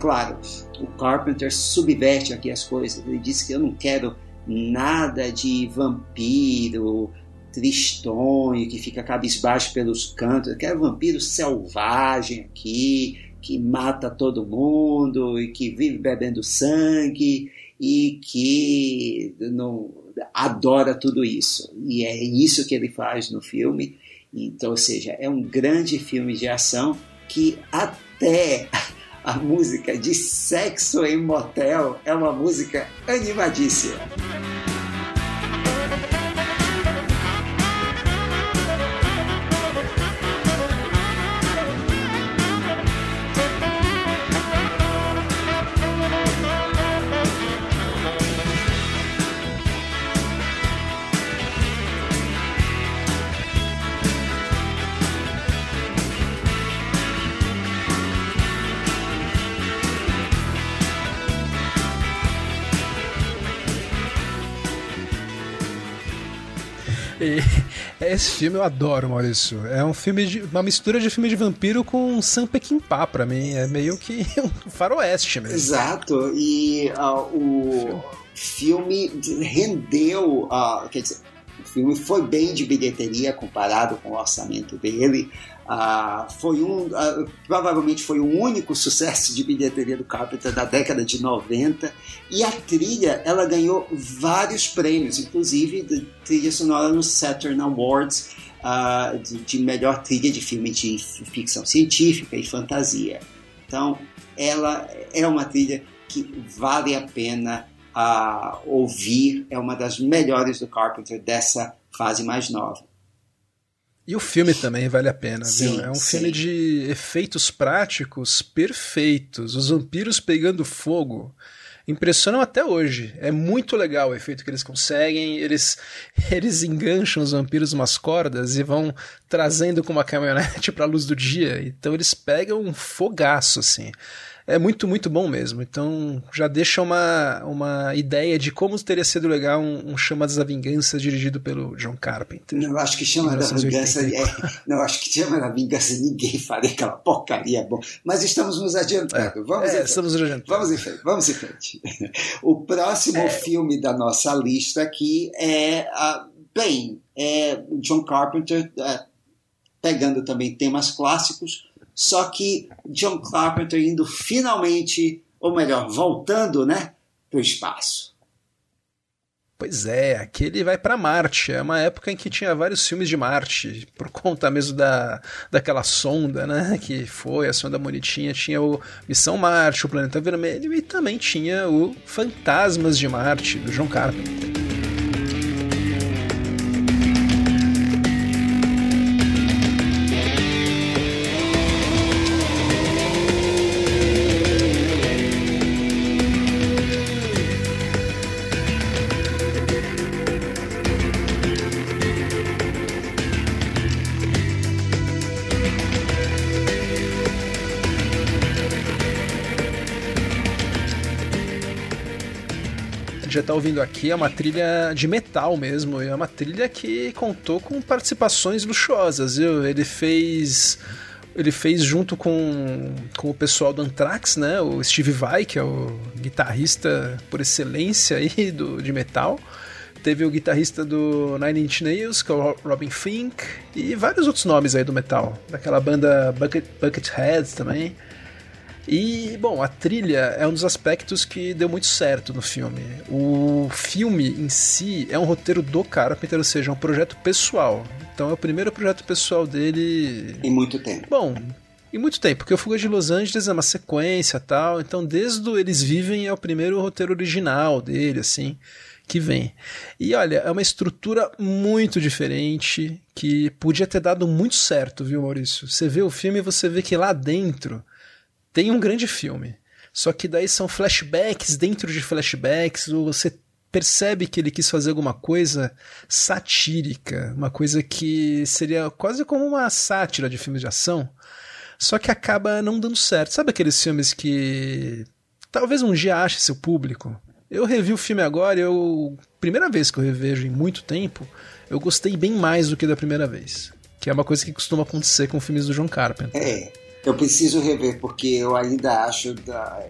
Claro, o Carpenter subverte aqui as coisas. Ele disse que eu não quero nada de vampiro tristonho que fica cabisbaixo pelos cantos. Eu quero vampiro selvagem aqui, que mata todo mundo e que vive bebendo sangue e que não adora tudo isso. E é isso que ele faz no filme. Então, ou seja, é um grande filme de ação que até a música de Sexo em Motel é uma música animadíssima. Esse filme eu adoro, Maurício. É um filme de. uma mistura de filme de vampiro com Sam Peckinpah pra mim. É meio que um faroeste mesmo. Exato. E uh, o filme, filme rendeu. Uh, quer dizer, filme foi bem de bilheteria comparado com o orçamento dele. Uh, foi um, uh, provavelmente foi o único sucesso de bilheteria do Carpenter da década de 90 e a trilha ela ganhou vários prêmios, inclusive de trilha sonora no Saturn Awards uh, de, de, melhor trilha de filme de ficção científica e fantasia. Então, ela é uma trilha que vale a pena uh, ouvir, é uma das melhores do Carpenter dessa fase mais nova. E o filme também vale a pena, sim, viu? É um sim. filme de efeitos práticos perfeitos. Os vampiros pegando fogo impressionam até hoje. É muito legal o efeito que eles conseguem. Eles, eles engancham os vampiros umas cordas e vão trazendo com uma caminhonete para a luz do dia. Então eles pegam um fogaço, assim é muito, muito bom mesmo. Então já deixa uma, uma ideia de como teria sido legal um, um Chamadas da Vingança dirigido pelo John Carpenter. Não, acho que Chama da Vingança. É, não, acho que Chama da Vingança ninguém faria aquela porcaria bom. Mas estamos nos adiantando. É, vamos é, estamos nos adiantando. Vamos em frente. Vamos em frente. O próximo é. filme da nossa lista aqui é. A, bem, é John Carpenter é, pegando também temas clássicos só que John Carpenter indo finalmente, ou melhor, voltando, né, para o espaço. Pois é, aqui ele vai para Marte. É uma época em que tinha vários filmes de Marte, por conta mesmo da, daquela sonda, né? Que foi a sonda bonitinha. Tinha o Missão Marte, o Planeta Vermelho e também tinha o Fantasmas de Marte, do John Carpenter. Ouvindo aqui é uma trilha de metal mesmo. É uma trilha que contou com participações luxuosas, viu? Ele fez. Ele fez junto com, com o pessoal do Anthrax, né? O Steve Vai, que é o guitarrista por excelência aí do, de metal. Teve o guitarrista do Nine Inch Nails, que é o Robin Fink, e vários outros nomes aí do metal. Daquela banda Bucket, Buckethead também. E, bom, a trilha é um dos aspectos que deu muito certo no filme. O filme em si é um roteiro do Carpenter, ou seja, é um projeto pessoal. Então é o primeiro projeto pessoal dele. Em muito tempo. Bom, em muito tempo, porque o Fuga de Los Angeles é uma sequência tal. Então, desde o Eles Vivem é o primeiro roteiro original dele, assim, que vem. E olha, é uma estrutura muito diferente que podia ter dado muito certo, viu, Maurício? Você vê o filme e você vê que lá dentro tem um grande filme. Só que daí são flashbacks dentro de flashbacks, ou você percebe que ele quis fazer alguma coisa satírica, uma coisa que seria quase como uma sátira de filmes de ação, só que acaba não dando certo. Sabe aqueles filmes que talvez um dia ache seu público? Eu revi o filme agora eu. Primeira vez que eu revejo em muito tempo, eu gostei bem mais do que da primeira vez. Que é uma coisa que costuma acontecer com filmes do John Carpenter. É, eu preciso rever, porque eu ainda acho da,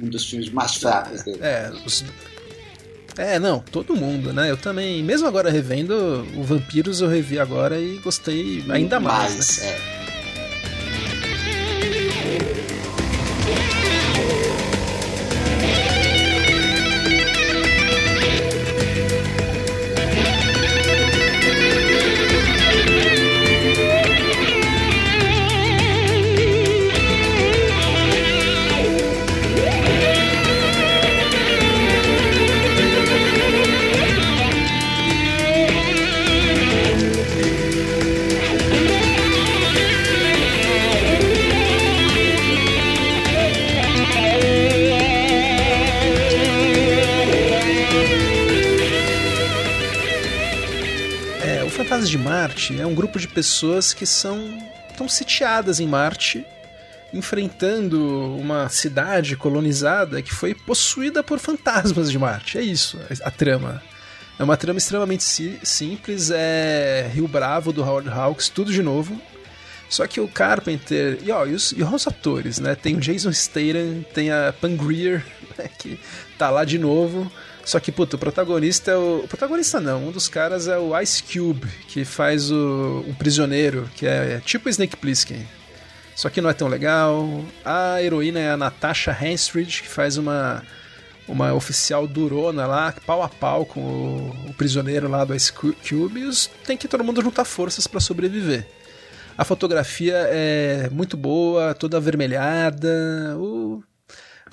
um dos filmes mais fracos dele. É, os... é, não, todo mundo, né? Eu também, mesmo agora revendo, o Vampiros eu revi agora e gostei ainda mais. mais né? é. Marte é um grupo de pessoas que são tão sitiadas em Marte, enfrentando uma cidade colonizada que foi possuída por fantasmas de Marte. É isso, a trama. É uma trama extremamente si simples, é Rio Bravo do Howard Hawks, tudo de novo. Só que o Carpenter. E, ó, e, os, e os atores, né? Tem o Jason Statham, tem a Pangreer, né, que tá lá de novo. Só que, puto, o protagonista é o. O protagonista não, um dos caras é o Ice Cube, que faz o, prisioneiro, que é, é tipo Snake Plissken. Só que não é tão legal. A heroína é a Natasha Henstridge, que faz uma, uma oficial durona lá, pau a pau com o, o prisioneiro lá do Ice Cube. E os, tem que todo mundo juntar forças para sobreviver. A fotografia é muito boa, toda avermelhada. O,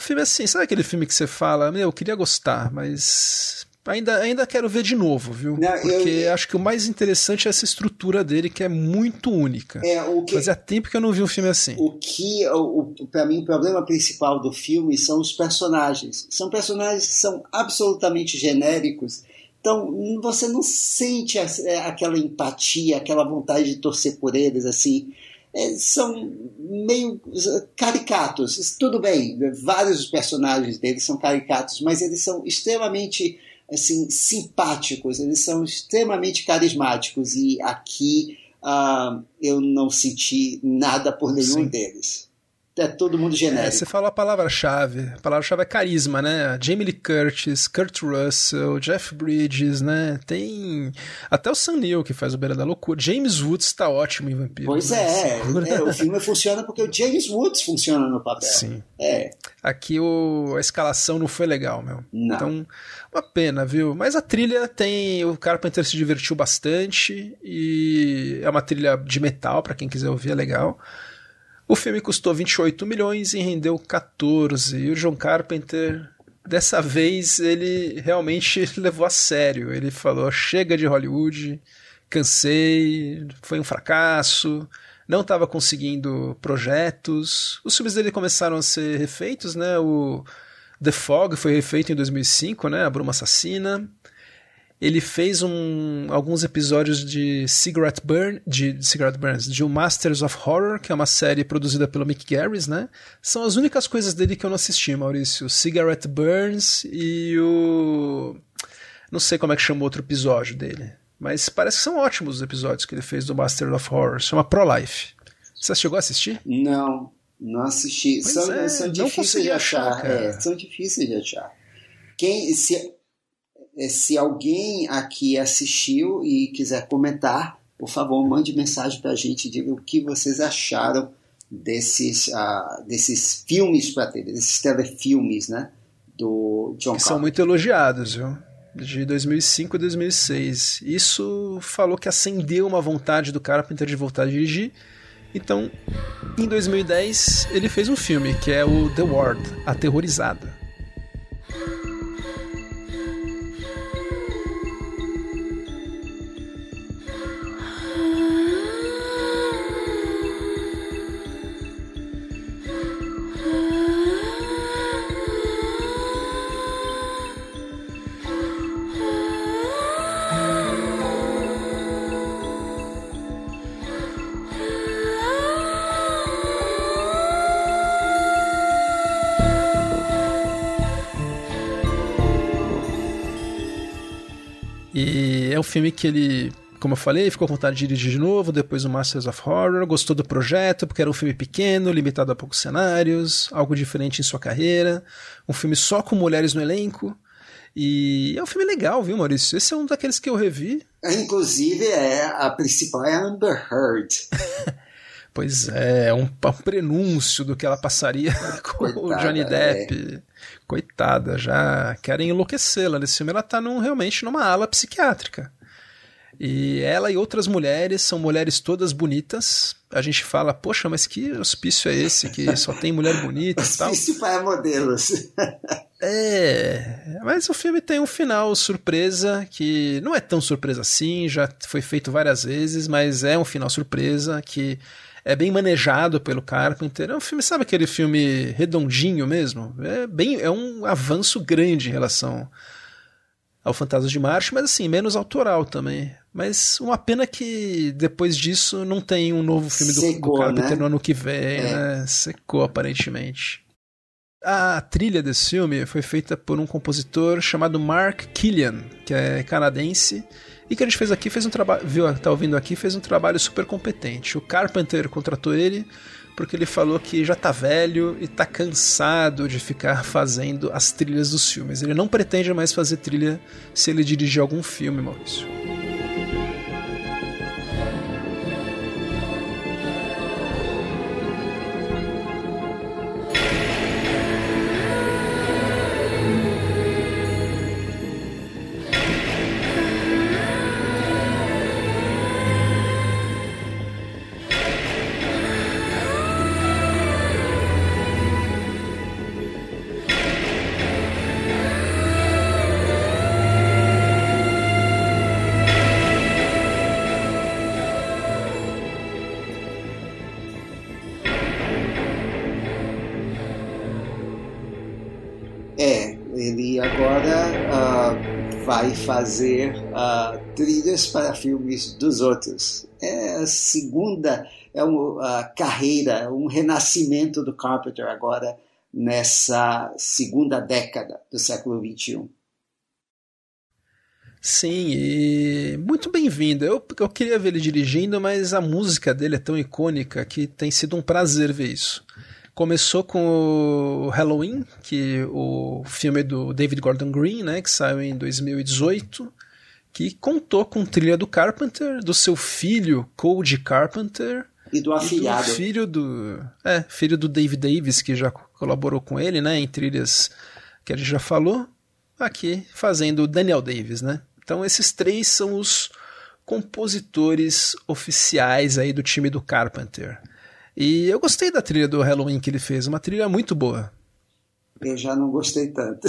o filme é assim, sabe aquele filme que você fala, meu, eu queria gostar, mas ainda, ainda quero ver de novo, viu? Não, Porque eu... acho que o mais interessante é essa estrutura dele, que é muito única. É, o que... Fazia tempo que eu não vi um filme assim. O que, o, o para mim, o problema principal do filme são os personagens. São personagens que são absolutamente genéricos então, você não sente é, aquela empatia, aquela vontade de torcer por eles, assim. É, são meio caricatos. Tudo bem, vários personagens deles são caricatos, mas eles são extremamente assim, simpáticos, eles são extremamente carismáticos. E aqui uh, eu não senti nada por nenhum Sim. deles é todo mundo genérico. É, você falou a palavra-chave. A palavra-chave é carisma, né? Jamie Lee Curtis, Kurt Russell, Jeff Bridges, né? Tem até o Sam Neill que faz o Beira da Loucura. James Woods tá ótimo em Vampiro. Pois né? é, é, o filme funciona porque o James Woods funciona no papel. Sim. É. Aqui o, a escalação não foi legal, meu. Não. Então, uma pena, viu? Mas a trilha tem. O Carpenter se divertiu bastante e é uma trilha de metal, para quem quiser ouvir, é legal. O filme custou 28 milhões e rendeu 14. E o John Carpenter, dessa vez, ele realmente levou a sério. Ele falou: chega de Hollywood, cansei, foi um fracasso, não estava conseguindo projetos. Os filmes dele começaram a ser refeitos, né? O The Fog foi refeito em 2005, né? A Bruma Assassina ele fez um, alguns episódios de Cigarette Burn, de, de Cigarette Burns, de o Masters of Horror, que é uma série produzida pelo Mick Garris, né? São as únicas coisas dele que eu não assisti, Maurício. Cigarette Burns e o não sei como é que chama o outro episódio dele, mas parece que são ótimos os episódios que ele fez do Master of Horror. Chama Pro Life. Você chegou a assistir? Não, não assisti. são, é, são difíceis de achar. achar é, são difíceis de achar. Quem se se alguém aqui assistiu e quiser comentar, por favor, mande mensagem para a gente, diga o que vocês acharam desses, uh, desses filmes para TV, desses telefilmes, né? Do John são muito elogiados, viu? De 2005 a 2006. Isso falou que acendeu uma vontade do Carpenter de voltar a dirigir. Então, em 2010, ele fez um filme que é o The Ward, Aterrorizada. Filme que ele, como eu falei, ficou com vontade de dirigir de novo, depois o Masters of Horror, gostou do projeto, porque era um filme pequeno, limitado a poucos cenários, algo diferente em sua carreira, um filme só com mulheres no elenco. E é um filme legal, viu, Maurício? Esse é um daqueles que eu revi. Inclusive, é, a principal é Amber Heard. Pois é, é um, um, prenúncio do que ela passaria com Coitada, o Johnny Depp. É. Coitada, já querem enlouquecê-la nesse filme. Ela tá num, realmente numa ala psiquiátrica. E ela e outras mulheres são mulheres todas bonitas. A gente fala, poxa, mas que hospício é esse que só tem mulher bonita e tal? Hospício para modelos. é, mas o filme tem um final surpresa que não é tão surpresa assim, já foi feito várias vezes, mas é um final surpresa que é bem manejado pelo Carpenter. É um filme, sabe aquele filme redondinho mesmo? É bem, é um avanço grande em relação ao Fantasma de Marte, mas assim, menos autoral também. Mas uma pena que depois disso não tem um novo filme do, Secou, do Carpenter né? no ano que vem, é. né? Secou aparentemente. A trilha desse filme foi feita por um compositor chamado Mark Killian, que é canadense e que a gente fez aqui, fez um trabalho, viu, tá ouvindo aqui, fez um trabalho super competente. O Carpenter contratou ele porque ele falou que já tá velho e tá cansado de ficar fazendo as trilhas dos filmes. Ele não pretende mais fazer trilha se ele dirigir algum filme, Maurício. Vai fazer uh, trilhas para filmes dos outros. É a segunda, é uma carreira, um renascimento do Carpenter agora nessa segunda década do século XXI. Sim, e muito bem-vindo. Eu, eu queria ver ele dirigindo, mas a música dele é tão icônica que tem sido um prazer ver isso. Começou com o Halloween, que o filme do David Gordon Green, né, que saiu em 2018, que contou com trilha do Carpenter, do seu filho Cody Carpenter e do afilhado. E do filho do, é, filho do Dave Davis, que já colaborou com ele, né, em trilhas que a gente já falou, aqui fazendo o Daniel Davis, né? Então esses três são os compositores oficiais aí do time do Carpenter. E eu gostei da trilha do Halloween que ele fez, uma trilha muito boa. Eu já não gostei tanto.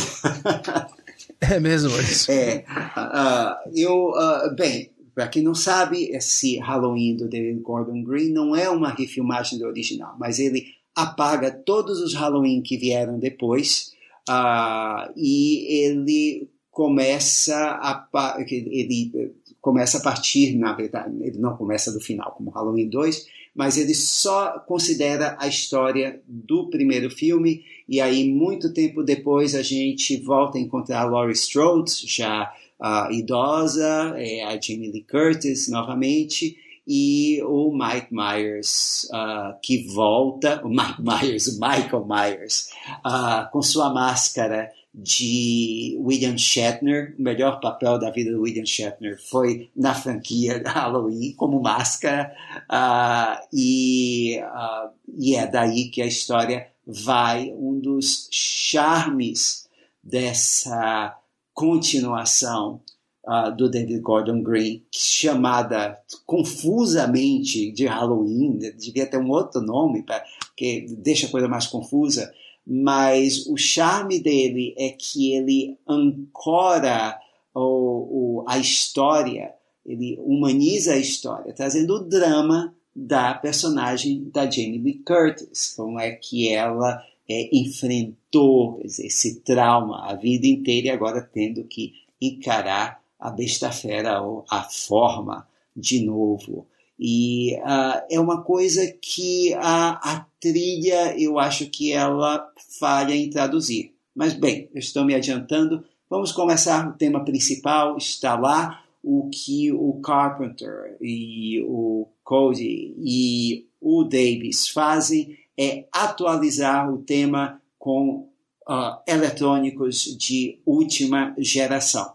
é mesmo isso? É. Uh, eu, uh, bem, para quem não sabe, esse Halloween do David Gordon Green não é uma refilmagem do original, mas ele apaga todos os Halloween que vieram depois uh, e ele começa a ele começa a partir, na verdade, ele não começa do final como Halloween 2, mas ele só considera a história do primeiro filme, e aí, muito tempo depois, a gente volta a encontrar a Laurie Strode, já uh, idosa, é a Jamie Lee Curtis novamente, e o Mike Myers, uh, que volta, o Mike Myers, o Michael Myers, uh, com sua máscara de William Shatner. O melhor papel da vida do William Shatner foi na franquia Halloween, como máscara, uh, e, uh, e é daí que a história vai. Um dos charmes dessa continuação Uh, do David Gordon Green, chamada confusamente de Halloween, devia ter um outro nome, pra, que deixa a coisa mais confusa, mas o charme dele é que ele ancora o, o, a história, ele humaniza a história, trazendo o drama da personagem da Jamie Lee Curtis, como é que ela é, enfrentou esse trauma a vida inteira e agora tendo que encarar a besta fera ou a forma de novo. E uh, é uma coisa que a, a trilha eu acho que ela falha em traduzir. Mas bem, eu estou me adiantando. Vamos começar o tema principal. Está lá o que o Carpenter e o Cody e o Davis fazem é atualizar o tema com uh, eletrônicos de última geração.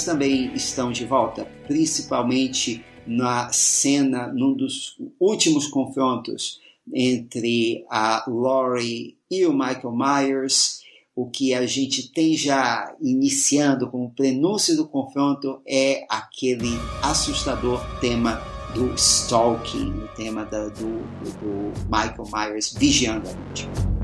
Temas também estão de volta, principalmente na cena, num dos últimos confrontos entre a Laurie e o Michael Myers. O que a gente tem já iniciando como prenúncio do confronto é aquele assustador tema do stalking, o tema da, do, do Michael Myers vigiando a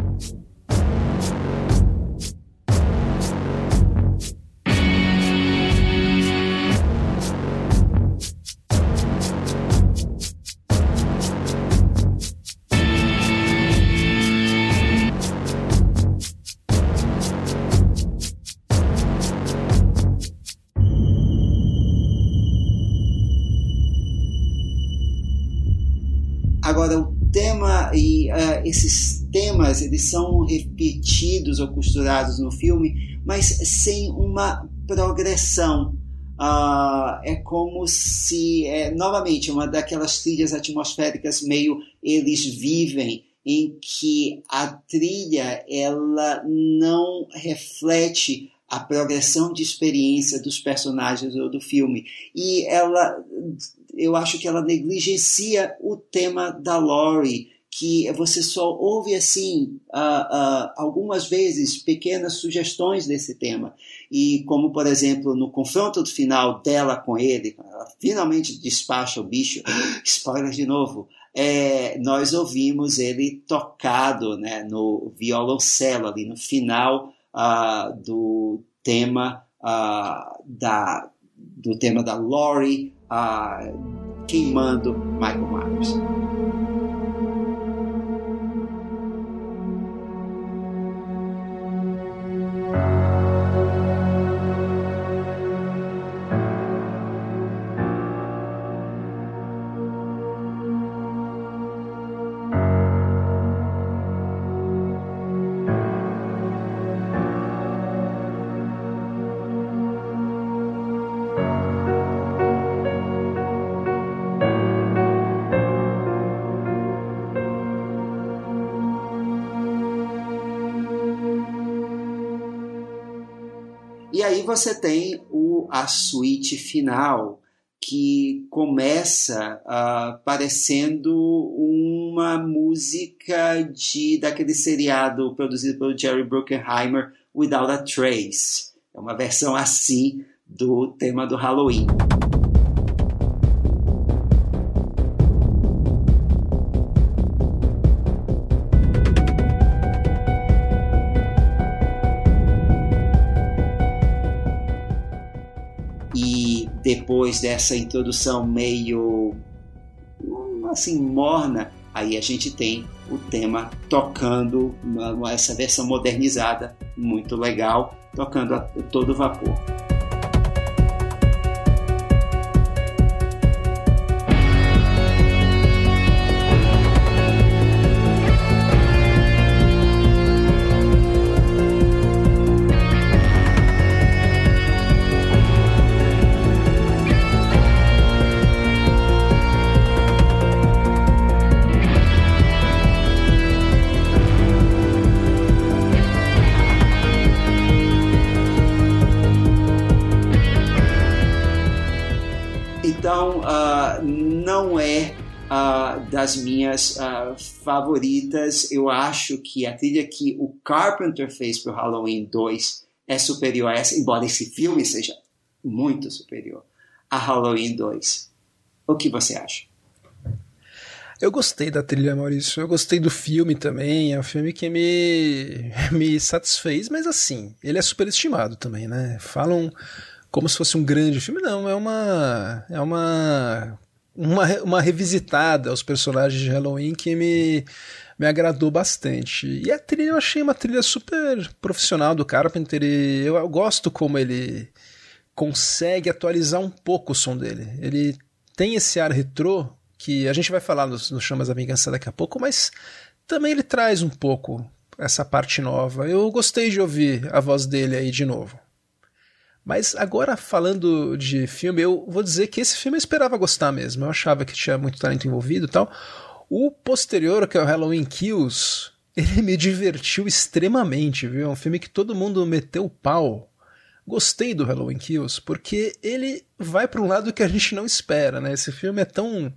gente. esses temas eles são repetidos ou costurados no filme, mas sem uma progressão. Uh, é como se, é, novamente, uma daquelas trilhas atmosféricas meio eles vivem, em que a trilha ela não reflete a progressão de experiência dos personagens ou do filme. E ela, eu acho que ela negligencia o tema da Laurie, que você só ouve assim uh, uh, algumas vezes pequenas sugestões desse tema e como por exemplo no confronto final dela com ele ela finalmente despacha o bicho spoiler de novo é, nós ouvimos ele tocado né, no violoncelo ali no final uh, do tema da do tema da Laurie queimando Michael Myers. Você tem o, a suíte final, que começa uh, parecendo uma música de daquele seriado produzido pelo Jerry Bruckheimer, Without a Trace. É uma versão assim do tema do Halloween. Depois dessa introdução meio assim morna, aí a gente tem o tema tocando essa versão modernizada muito legal, tocando a todo vapor. Das minhas uh, favoritas. Eu acho que a trilha que o Carpenter fez para o Halloween 2 é superior a essa, embora esse filme seja muito superior a Halloween 2. O que você acha? Eu gostei da trilha, Maurício. Eu gostei do filme também. É um filme que me, me satisfez, mas assim, ele é superestimado também, né? Falam como se fosse um grande filme. Não, é uma. É uma uma, uma revisitada aos personagens de Halloween que me, me agradou bastante. E a trilha eu achei uma trilha super profissional do Carpenter e eu, eu gosto como ele consegue atualizar um pouco o som dele. Ele tem esse ar retrô que a gente vai falar nos, nos Chamas da Vingança daqui a pouco, mas também ele traz um pouco essa parte nova. Eu gostei de ouvir a voz dele aí de novo. Mas agora falando de filme, eu vou dizer que esse filme eu esperava gostar mesmo. Eu achava que tinha muito talento envolvido e tal. O posterior, que é o Halloween Kills, ele me divertiu extremamente, viu? É um filme que todo mundo meteu o pau. Gostei do Halloween Kills, porque ele vai para um lado que a gente não espera, né? Esse filme é tão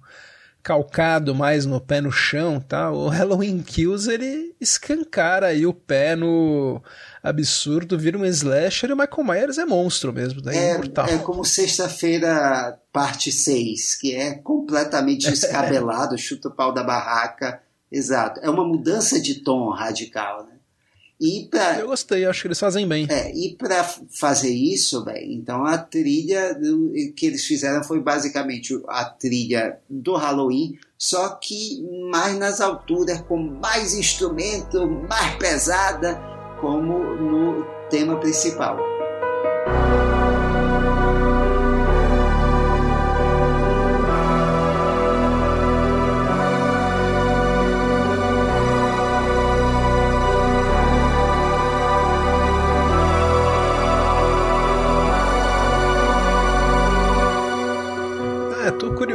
calcado mais no pé no chão, tá? O Halloween Kills ele escancara aí o pé no absurdo, vira um slasher e o Michael Myers é monstro mesmo, daí é, é como sexta-feira parte 6, que é completamente descabelado, chuta o pau da barraca, exato. É uma mudança de tom radical, né? E pra, eu gostei, acho que eles fazem bem. É, e para fazer isso, véio, então a trilha que eles fizeram foi basicamente a trilha do Halloween, só que mais nas alturas, com mais instrumento, mais pesada, como no tema principal.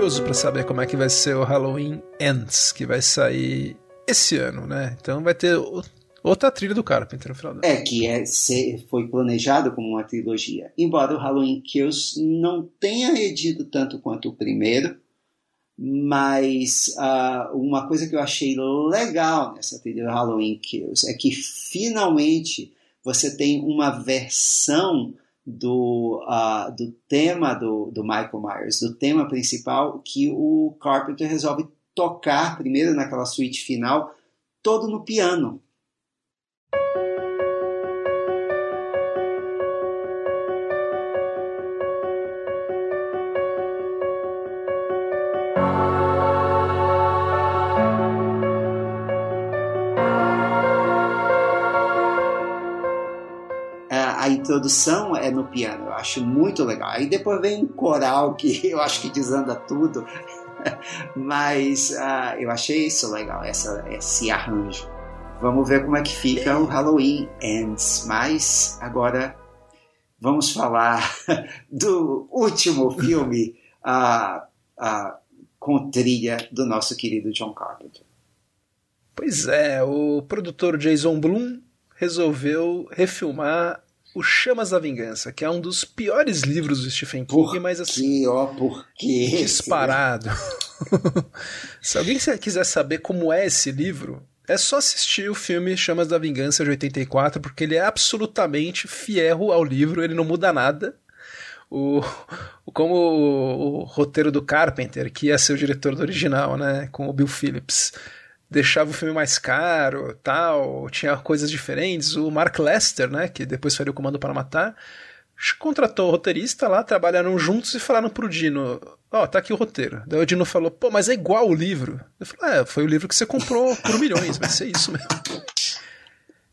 curioso para saber como é que vai ser o Halloween Ends, que vai sair esse ano, né? Então vai ter outra trilha do Carpenter no final. É, que é, foi planejado como uma trilogia. Embora o Halloween Kills não tenha edido tanto quanto o primeiro, mas uh, uma coisa que eu achei legal nessa trilha do Halloween Kills é que finalmente você tem uma versão do, uh, do tema do, do Michael Myers, do tema principal, que o Carpenter resolve tocar primeiro naquela suíte final, todo no piano. Introdução é no piano, eu acho muito legal. Aí depois vem um coral que eu acho que desanda tudo, mas uh, eu achei isso legal, essa, esse arranjo. Vamos ver como é que fica o Halloween Ends. Mas agora vamos falar do último filme uh, uh, com trilha do nosso querido John Carpenter. Pois é, o produtor Jason Blum resolveu refilmar o Chamas da Vingança, que é um dos piores livros do Stephen King, por mas assim. Que, ó, por quê? Disparado. Se alguém quiser saber como é esse livro, é só assistir o filme Chamas da Vingança de 84, porque ele é absolutamente fiel ao livro, ele não muda nada. O, como o, o roteiro do Carpenter, que ia ser o diretor do original, né, com o Bill Phillips deixava o filme mais caro, tal, tinha coisas diferentes. O Mark Lester, né, que depois faria o Comando para Matar, contratou o roteirista lá, trabalharam juntos e falaram pro Dino, ó, oh, tá aqui o roteiro. Daí o Dino falou, pô, mas é igual o livro. Eu falei, é, foi o livro que você comprou por milhões, vai ser isso mesmo.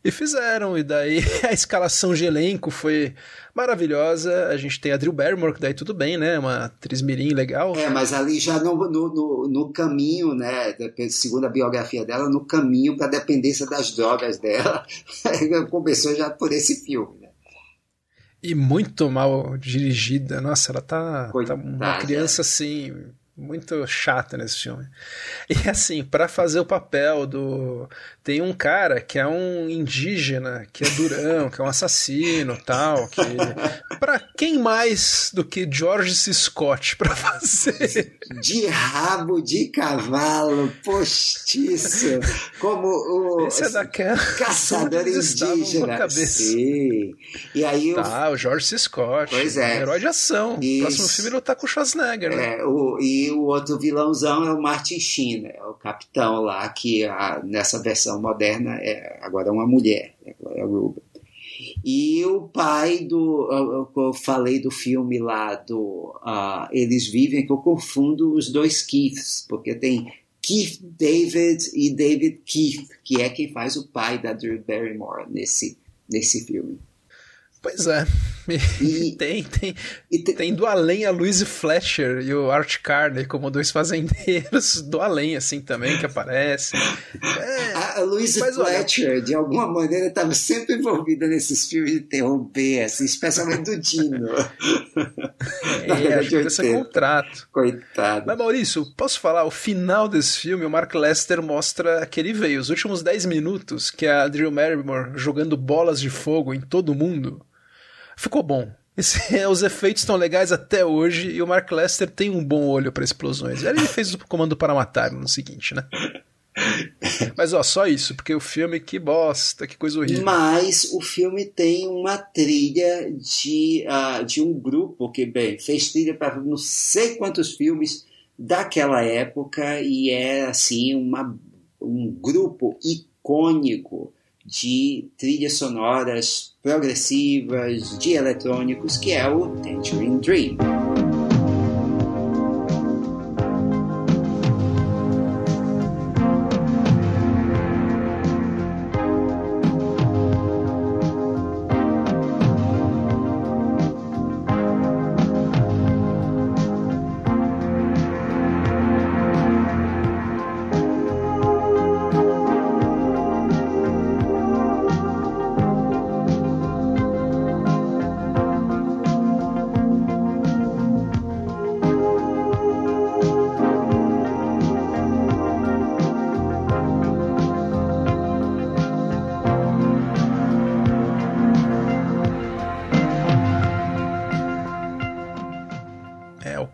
E fizeram, e daí a escalação de elenco foi maravilhosa. A gente tem a Drew Barrymore, que daí tudo bem, né? Uma atriz mirim legal. É, mas ali já no, no, no, caminho, né? Segundo a biografia dela, no caminho para a dependência das drogas dela. Começou já por esse filme, né? E muito mal dirigida. Nossa, ela tá, tá uma criança assim muito chata nesse filme. E assim, para fazer o papel do. Tem um cara que é um indígena, que é durão, que é um assassino tal. Que... para quem mais do que George C. Scott para fazer? De rabo de cavalo, postiço, como o. Esse é daquela. Caçador indígena. Sim. E aí tá, o... o George C. Scott. Pois é. Herói de ação. Isso. O próximo filme ele tá com o Schwarzenegger, né? É, o... e o outro vilãozão é o Martin Sheen, né? o capitão lá, que a, nessa versão moderna é agora é uma mulher, é a Ruben. E o pai do. Eu falei do filme lá do uh, Eles Vivem, que eu confundo os dois Keiths, porque tem Keith David e David Keith, que é quem faz o pai da Drew Barrymore nesse, nesse filme. Pois é. E, tem, tem, e te... tem do além a Louise Fletcher e o Art Carney como dois fazendeiros do além, assim, também, que aparecem. É, a, a Louise Fletcher, de alguma maneira, estava sempre envolvida nesses filmes de terror B, assim, especialmente do Dino. É, acho que esse é contrato. Coitado. Mas, Maurício, posso falar? O final desse filme, o Mark Lester mostra que ele veio. Os últimos 10 minutos, que é a Drew Barrymore jogando bolas de fogo em todo mundo ficou bom. Esse, os efeitos estão legais até hoje e o Mark Lester tem um bom olho para explosões. Ele fez o comando para matar no seguinte, né? Mas ó, só isso, porque o filme que bosta, que coisa horrível. Mas o filme tem uma trilha de, uh, de um grupo que, bem, fez trilha para não sei quantos filmes daquela época e é assim uma, um grupo icônico de trilhas sonoras progressivas, de eletrônicos, que é o Tangerine Dream.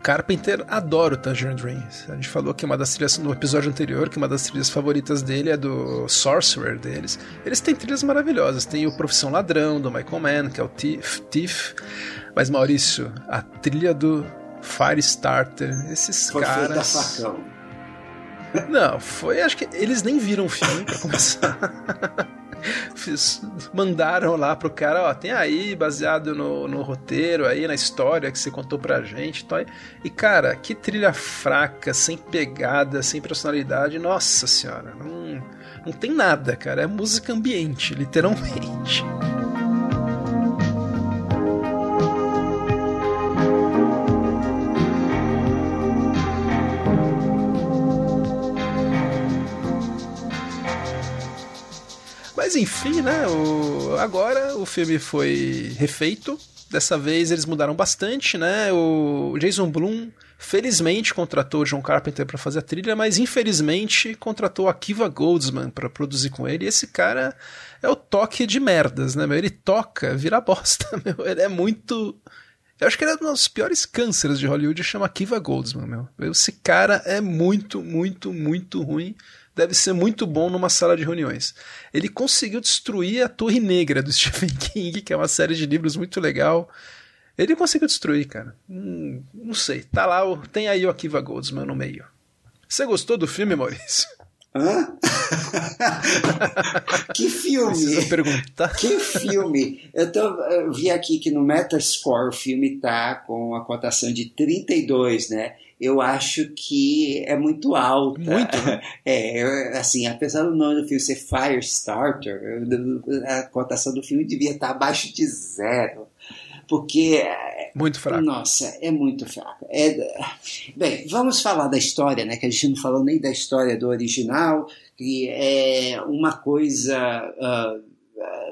Carpenter adora o Tangerine Dream. A gente falou que uma das trilhas no episódio anterior, que uma das trilhas favoritas dele é do Sorcerer deles. Eles têm trilhas maravilhosas. Tem o Profissão Ladrão do Michael Mann, que é o Thief. Thief. Mas Maurício, a trilha do Firestarter, esses Foi caras. Não, foi. Acho que eles nem viram o filme pra começar. Mandaram lá pro cara, ó, tem aí, baseado no, no roteiro aí, na história que você contou pra gente. Então, e cara, que trilha fraca, sem pegada, sem personalidade, nossa senhora, não, não tem nada, cara. É música ambiente, literalmente. Mas enfim, né? O... Agora o filme foi refeito. Dessa vez eles mudaram bastante, né? O Jason Blum, felizmente, contratou John Carpenter para fazer a trilha, mas infelizmente contratou a Kiva Goldsman para produzir com ele. E esse cara é o toque de merdas, né? Meu? Ele toca, vira bosta, meu. Ele é muito. Eu acho que ele é um dos piores cânceres de Hollywood, chama Kiva Goldsman, meu. Esse cara é muito, muito, muito ruim deve ser muito bom numa sala de reuniões. Ele conseguiu destruir a Torre Negra do Stephen King, que é uma série de livros muito legal. Ele conseguiu destruir, cara. Hum, não sei. Tá lá, tem aí o Akiva Goldsman no meio. Você gostou do filme, Maurício? Hã? que filme! Precisa perguntar. Que filme! Eu, tô, eu vi aqui que no Metascore o filme tá com a cotação de 32, né? Eu acho que é muito alta. Muito? É, assim, apesar do nome do filme ser Firestarter, a cotação do filme devia estar abaixo de zero. Porque. Muito fraco. Nossa, é muito fraco. É, bem, vamos falar da história, né? Que a gente não falou nem da história do original, que é uma coisa. Uh,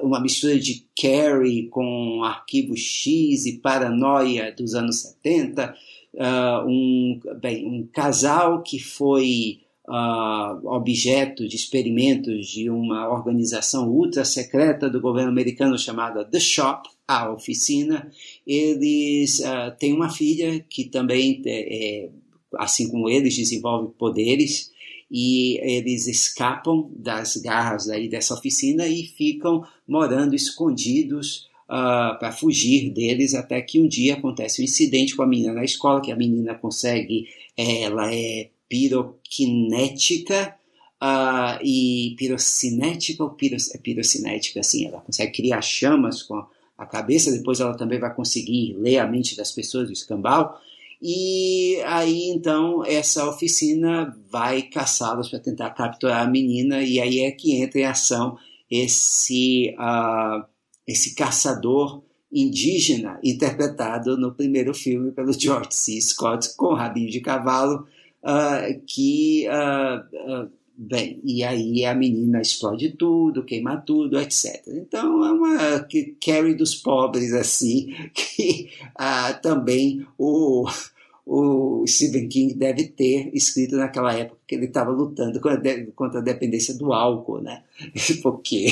uma mistura de Carrie com Arquivo X e Paranoia dos anos 70 uh, um, bem, um casal que foi uh, objeto de experimentos de uma organização ultra secreta do governo americano chamada The Shop, a oficina. Eles uh, têm uma filha que também, é, assim como eles, desenvolve poderes e eles escapam das garras aí dessa oficina e ficam morando escondidos uh, para fugir deles, até que um dia acontece um incidente com a menina na escola, que a menina consegue, ela é piroquinética, uh, e pirocinética ou piros, é pirocinética, assim, ela consegue criar chamas com a cabeça, depois ela também vai conseguir ler a mente das pessoas, o escambau, e aí então essa oficina vai caçá-los para tentar capturar a menina, e aí é que entra em ação esse uh, esse caçador indígena interpretado no primeiro filme pelo George C. Scott com rabinho de cavalo, uh, que uh, uh, bem, e aí a menina explode tudo, queima tudo, etc. Então é uma Carrie dos pobres assim, que também o o Stephen King deve ter escrito naquela época que ele estava lutando contra a dependência do álcool, né? Porque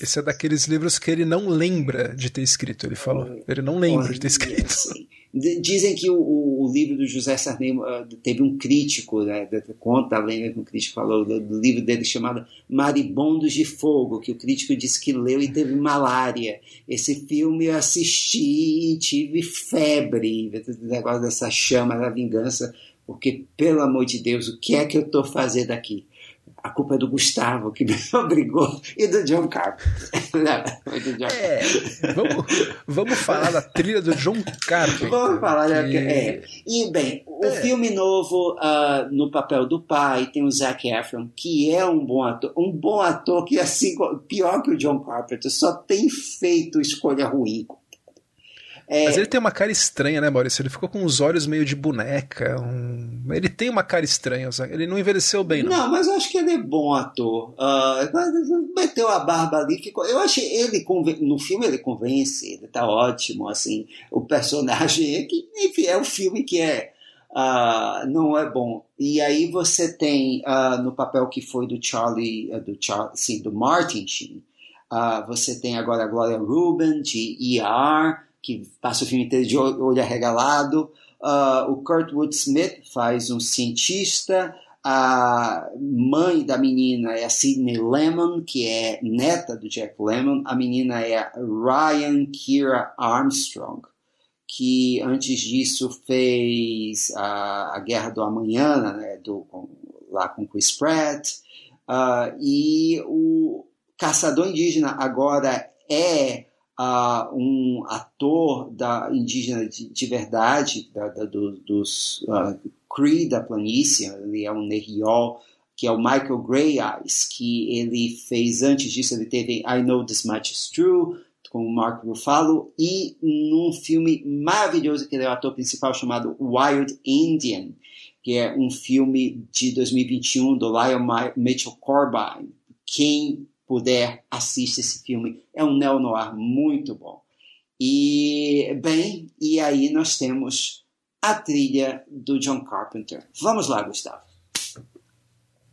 esse é daqueles livros que ele não lembra de ter escrito, ele falou. Ele não lembra de ter escrito. Dizem que o, o, livro do José Sarney uh, teve um crítico, né, conta a lenda que um crítico falou do, do, livro dele chamado Maribondos de Fogo, que o crítico disse que leu e teve malária. Esse filme eu assisti e tive febre, o negócio dessa chama da vingança, porque, pelo amor de Deus, o que é que eu estou fazendo aqui? A culpa é do Gustavo que me obrigou e do John Carpenter. é, vamos, vamos falar da trilha do John Carpenter. Vamos falar da, é. E bem, o é. filme novo uh, no papel do pai tem o Zac Efron, que é um bom ator, um bom ator que assim pior que o John Carpenter, só tem feito escolha ruim é... Mas ele tem uma cara estranha, né, Maurício? Ele ficou com os olhos meio de boneca. Um... Ele tem uma cara estranha. Ele não envelheceu bem, não. Não, mas eu acho que ele é bom ator. Uh, meteu a barba ali. Ficou... Eu achei ele. No filme ele convence. Ele tá ótimo, assim. O personagem. É que, enfim, é um filme que é. Uh, não é bom. E aí você tem uh, no papel que foi do Charlie, uh, do Charlie, sim, do Martin Sheen, você tem agora a Gloria Rubin de ER, que passa o filme inteiro de olho arregalado. Uh, o Kurtwood Smith faz um cientista. A mãe da menina é a Sidney Lemon, que é neta do Jack Lemmon. A menina é a Ryan Kira Armstrong, que antes disso fez a, a Guerra do Amanhã, né, do, com, lá com Chris Pratt. Uh, e o Caçador Indígena agora é uh, um ator da indígena de, de verdade, da, da, do, dos uh, Cree da planície, ele é um Neriol, que é o Michael Grey Eyes, que ele fez, antes disso, ele teve I Know This Much Is True, com o Mark Ruffalo, e num filme maravilhoso que ele é o ator principal, chamado Wild Indian, que é um filme de 2021 do Lyle Mitchell Corbijn. Quem puder, assista esse filme. É um neo-noir muito bom. E, bem, e aí nós temos a trilha do John Carpenter. Vamos lá, Gustavo.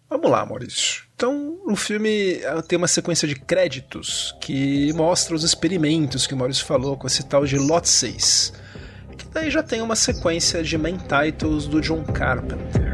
Vamos lá, Maurício. Então, o filme tem uma sequência de créditos que mostra os experimentos que o Maurício falou com esse tal de Lot 6. Que daí já tem uma sequência de main titles do John Carpenter.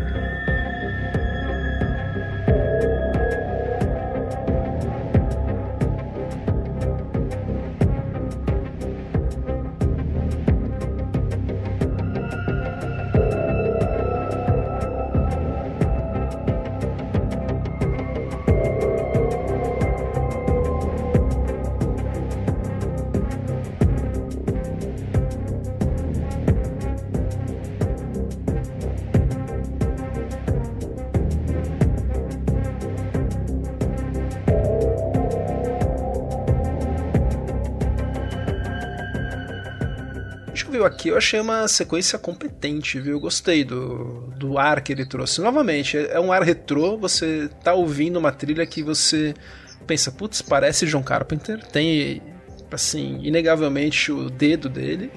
Achei uma sequência competente, viu? Eu gostei do, do ar que ele trouxe. Novamente, é um ar retrô, você tá ouvindo uma trilha que você pensa, putz, parece John Carpenter, tem, assim, inegavelmente o dedo dele,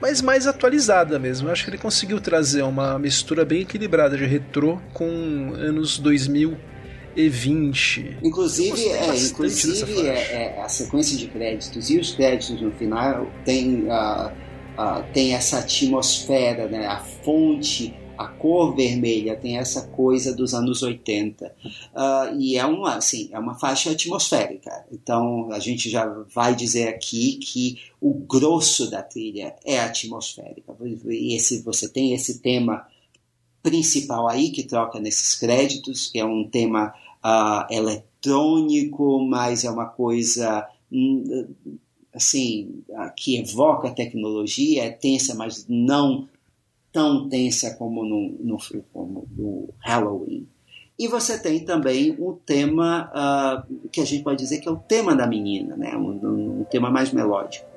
mas mais atualizada mesmo. Eu acho que ele conseguiu trazer uma mistura bem equilibrada de retrô com anos 2020. Inclusive, é, inclusive é, é, a sequência de créditos e os créditos no final tem. Uh uh, tem essa atmosfera, né? a fonte, a cor vermelha tem essa coisa dos anos 80. Uh, ah, e é uma, assim, é uma faixa atmosférica. Então a gente já vai dizer aqui que o grosso da trilha é atmosférica. E esse, você tem esse tema principal aí que troca nesses créditos, que é um tema uh, eletrônico, mas é uma coisa hum, assim, que evoca a tecnologia, é tensa, mas não tão tensa como no, no, como no Halloween. E você tem também o tema uh, que a gente pode dizer que é o tema da menina, né? um, um tema mais melódico.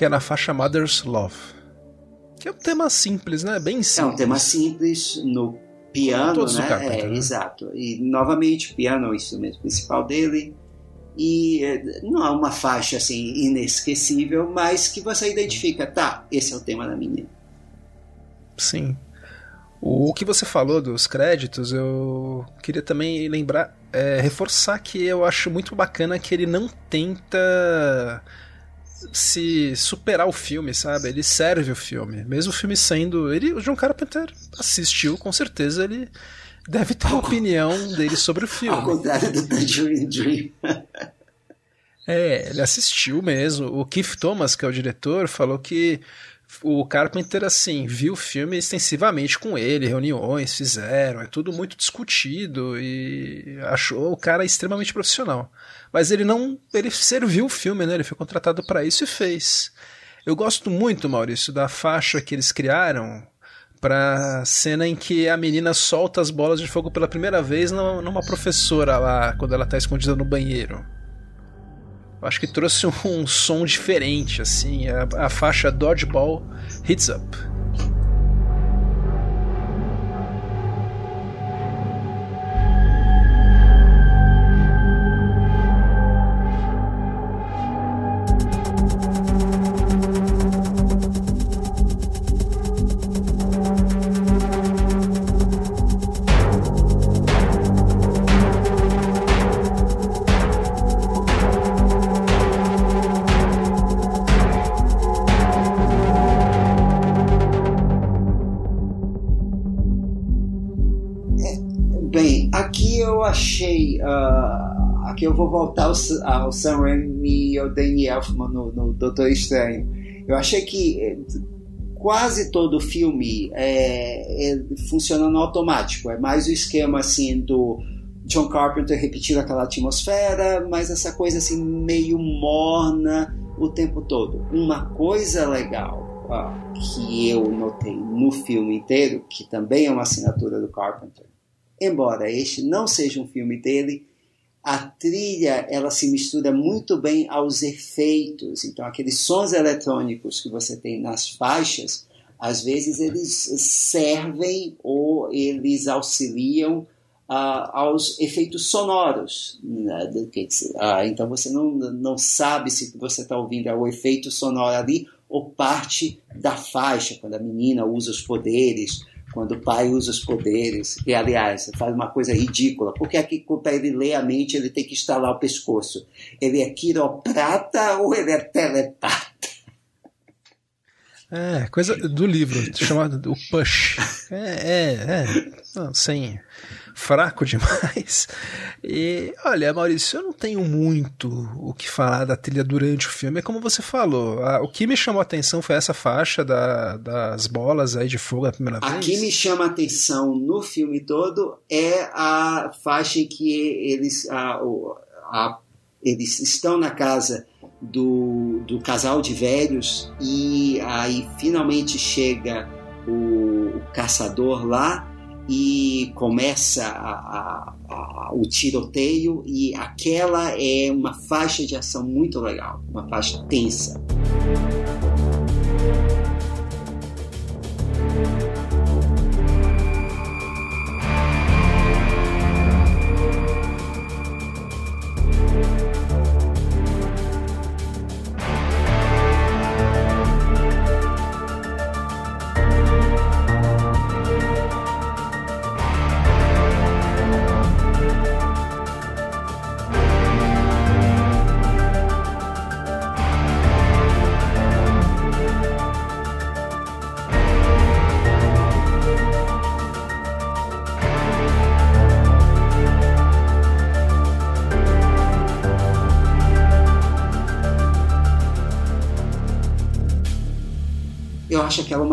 Que é na faixa Mother's Love. Que é um tema simples, né? Bem simples. É um tema simples no piano, né? É, né? Exato. E novamente, o piano é o instrumento principal dele. E eh, não é uma faixa assim inesquecível, mas que você identifica, tá, esse é o tema da menina. Sim. O que você falou dos créditos, eu queria também lembrar, é, reforçar que eu acho muito bacana que ele não tenta se superar o filme, sabe? Ele serve o filme. Mesmo o filme sendo. Ele, o John Carpenter assistiu, com certeza ele deve ter uma opinião dele sobre o filme. Ao contrário do Tangerine Dream. é, ele assistiu mesmo. O Keith Thomas, que é o diretor, falou que o Carpenter, assim, viu o filme extensivamente com ele, reuniões fizeram, é tudo muito discutido e achou o cara extremamente profissional. Mas ele não. Ele serviu o filme, né? Ele foi contratado para isso e fez. Eu gosto muito, Maurício, da faixa que eles criaram pra cena em que a menina solta as bolas de fogo pela primeira vez numa professora lá, quando ela tá escondida no banheiro. Eu acho que trouxe um, som diferente, assim. A, a faixa Dodgeball Hits Up. Voltar ao, ao Sam Raimi e ao Danny Elfman no, no Doutor Estranho. Eu achei que eh, quase todo o filme é, é, funciona no automático. É mais o esquema assim do John Carpenter repetindo aquela atmosfera, mas essa coisa assim meio morna o tempo todo. Uma coisa legal ó, que eu notei no filme inteiro, que também é uma assinatura do Carpenter, embora este não seja um filme dele, a trilha ela se mistura muito bem aos efeitos. Então, aqueles sons eletrônicos que você tem nas faixas, às vezes eles servem ou eles auxiliam uh, aos efeitos sonoros. Né? Uh, então, você não, não sabe se você está ouvindo é o efeito sonoro ali ou parte da faixa, quando a menina usa os poderes quando o pai usa os poderes, e aliás, faz uma coisa ridícula, porque aqui para ele ler a mente ele tem que instalar o pescoço. Ele é quiroprata ou ele é telepata? É, coisa do livro, chamado o Push. É, é, é. Não, sem fraco demais. E olha, Maurício, eu não tenho muito o que falar da trilha durante o filme. É como você falou. A, o que me chamou a atenção foi essa faixa da, das bolas aí de fogo a primeira vez. A que me chama a atenção no filme todo é a faixa em que eles, a, a, eles estão na casa do, do casal de velhos e aí finalmente chega o, o caçador lá e começa a, a, a, o tiroteio e aquela é uma faixa de ação muito legal, uma faixa tensa.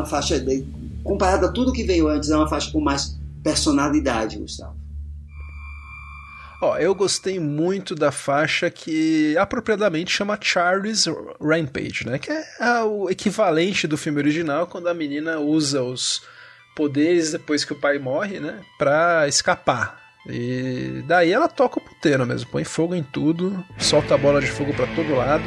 Faixa, comparada a tudo que veio antes, é uma faixa com mais personalidade, Gustavo. Ó, eu gostei muito da faixa que apropriadamente chama Charlie's Rampage, né? Que é o equivalente do filme original quando a menina usa os poderes depois que o pai morre, né? Pra escapar. E daí ela toca o puteiro mesmo, põe fogo em tudo, solta a bola de fogo para todo lado.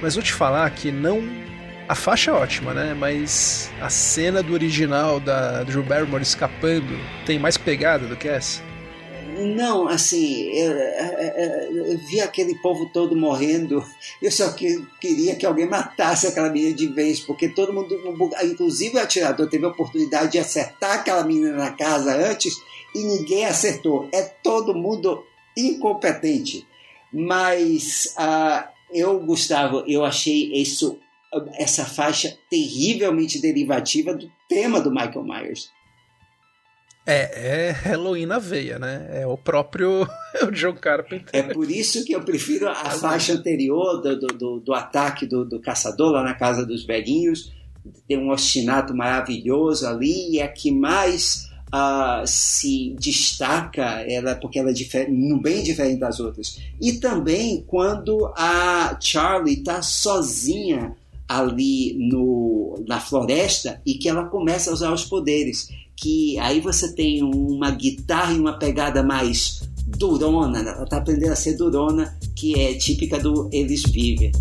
Mas vou te falar que não A faixa é ótima, né? Mas a cena do original da Drew Barrymore escapando tem mais pegada do que essa? Não, assim, eu, eu, eu, vi aquele povo todo morrendo. Eu só que, queria que alguém matasse aquela menina de vez, porque todo mundo, inclusive o atirador, teve a oportunidade de acertar aquela menina na casa antes e ninguém acertou. É todo mundo incompetente. Mas uh, eu, Gustavo, eu achei isso, essa faixa terrivelmente derivativa do tema do Michael Myers. É, é Halloween na veia, né? É o próprio o John Carpenter. É por isso que eu prefiro a faixa anterior do, do, do ataque do, do, caçador lá na casa dos velhinhos. Tem um ostinato maravilhoso ali e é que mais uh, se destaca, ela, porque ela é bem diferente das outras. E também quando a Charlie está sozinha ali no, na floresta e que ela começa a usar os poderes que aí você tem uma guitarra e uma pegada mais durona, ela está aprendendo a ser durona, que é típica do Eles Vivem.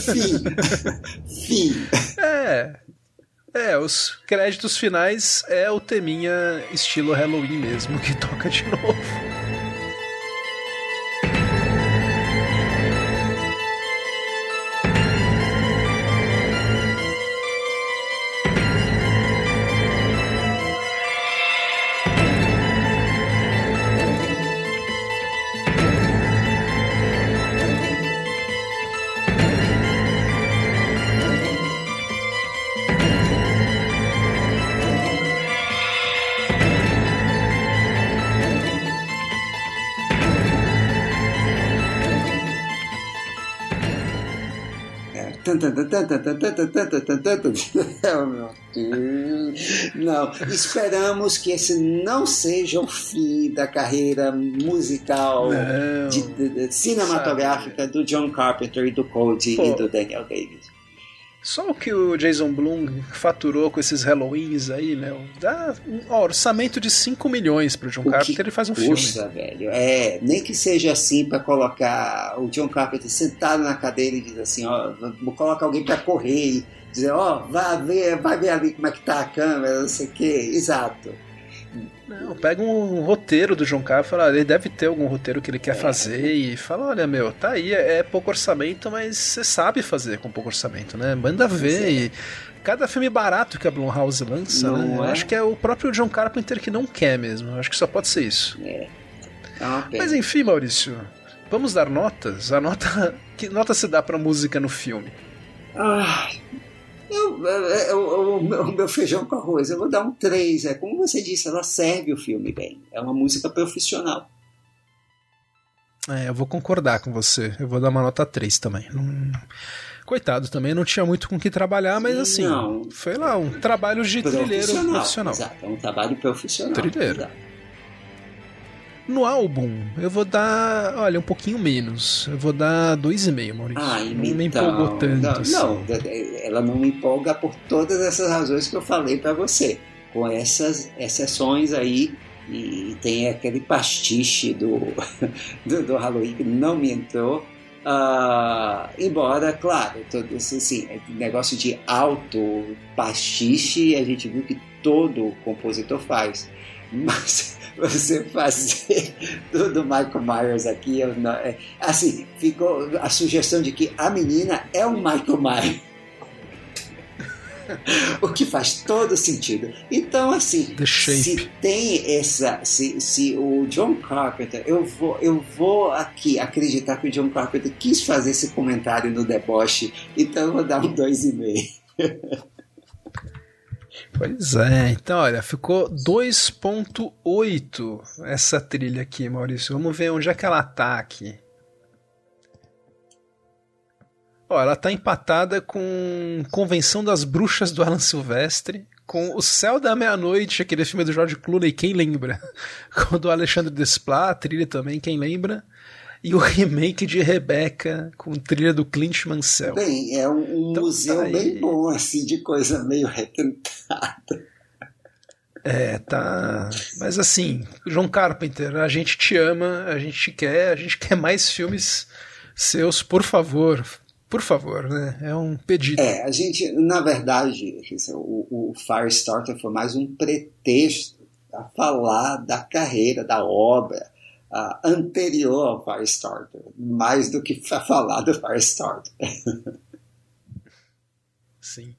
Fim. Fim. É. É, os créditos finais é o teminha estilo Halloween mesmo que toca de novo. Oh, meu Deus. Não, esperamos que esse não seja o fim da carreira musical de, de, de, cinematográfica Sabe. do John Carpenter e do Cody Pô. e do Daniel Davis. Só o que o Jason Blum faturou com esses Halloweens aí, meu, dá um orçamento de 5 milhões pro John o Carpenter, ele faz um custa, filme. velho. É, nem que seja assim para colocar o John Carpenter sentado na cadeira e dizer assim, ó, coloca alguém para correr e dizer, ó, vai ver, vai ver ali como é que tá a câmera, não sei o quê. Exato. Não, pega um roteiro do Carlos e fala, ele deve ter algum roteiro que ele quer é. fazer e fala, olha, meu, tá aí, é, é pouco orçamento, mas você sabe fazer com pouco orçamento, né? Manda ver é. e cada filme barato que a Blumhouse lança, né? É? Acho que é o próprio John Carpenter que não quer mesmo. Acho que só pode ser isso. É. mas enfim, Maurício, vamos dar notas? A nota. Que nota se dá pra música no filme? Ah, eu, eu, o, o, meu feijão com arroz, eu vou dar um 3. É, como você disse, ela serve o filme bem. É uma música profissional. É, eu vou concordar com você. Eu vou dar uma nota 3 também. Não... Coitado também, não tinha muito com que trabalhar, mas assim, não, foi lá, um trabalho de trilheiro profissional. Exato, é um trabalho profissional. Trilheiro. Exato. No álbum, eu vou dar, olha, um pouquinho menos. Eu vou dar 2,5, Maurício. Ah, não então, me empolgou tanto. Não, assim. não, ela não me empolga por todas essas razões que eu falei para você. Com essas exceções aí, e tem aquele pastiche do, do, do Halloween que não me entrou. Uh, embora, claro, todo esse assim, negócio de alto pastiche a gente viu que todo compositor faz. Mas você fazer do, do Michael Myers aqui. Não, é, assim, ficou a sugestão de que a menina é um Michael Myers. o que faz todo sentido. Então, assim, se tem essa. Se, se o John Carpenter, eu vou, eu vou aqui acreditar que o John Carpenter quis fazer esse comentário no deboche, então eu vou dar um 2,5. Pois é, então olha, ficou 2.8 essa trilha aqui, Maurício. Vamos ver onde é que ela tá aqui. Ó, ela tá empatada com Convenção das Bruxas do Alan Silvestre, com O Céu da Meia-Noite, aquele filme do George Clooney, quem lembra? Com o do Alexandre Desplat, trilha também, quem lembra? E o remake de Rebecca, com trilha do Clint Mansell. Bem, é um, um então, museu tá bem bom, assim, de coisa meio retentada. É, tá. Mas assim, John Carpenter, a gente te ama, a gente te quer, a gente quer mais filmes seus, por favor. Por favor, né? É um pedido. É, a gente, na verdade, o, o Firestarter foi mais um pretexto a falar da carreira, da obra uh, anterior ao Firestarter, mais do que falar do Firestarter. Sim.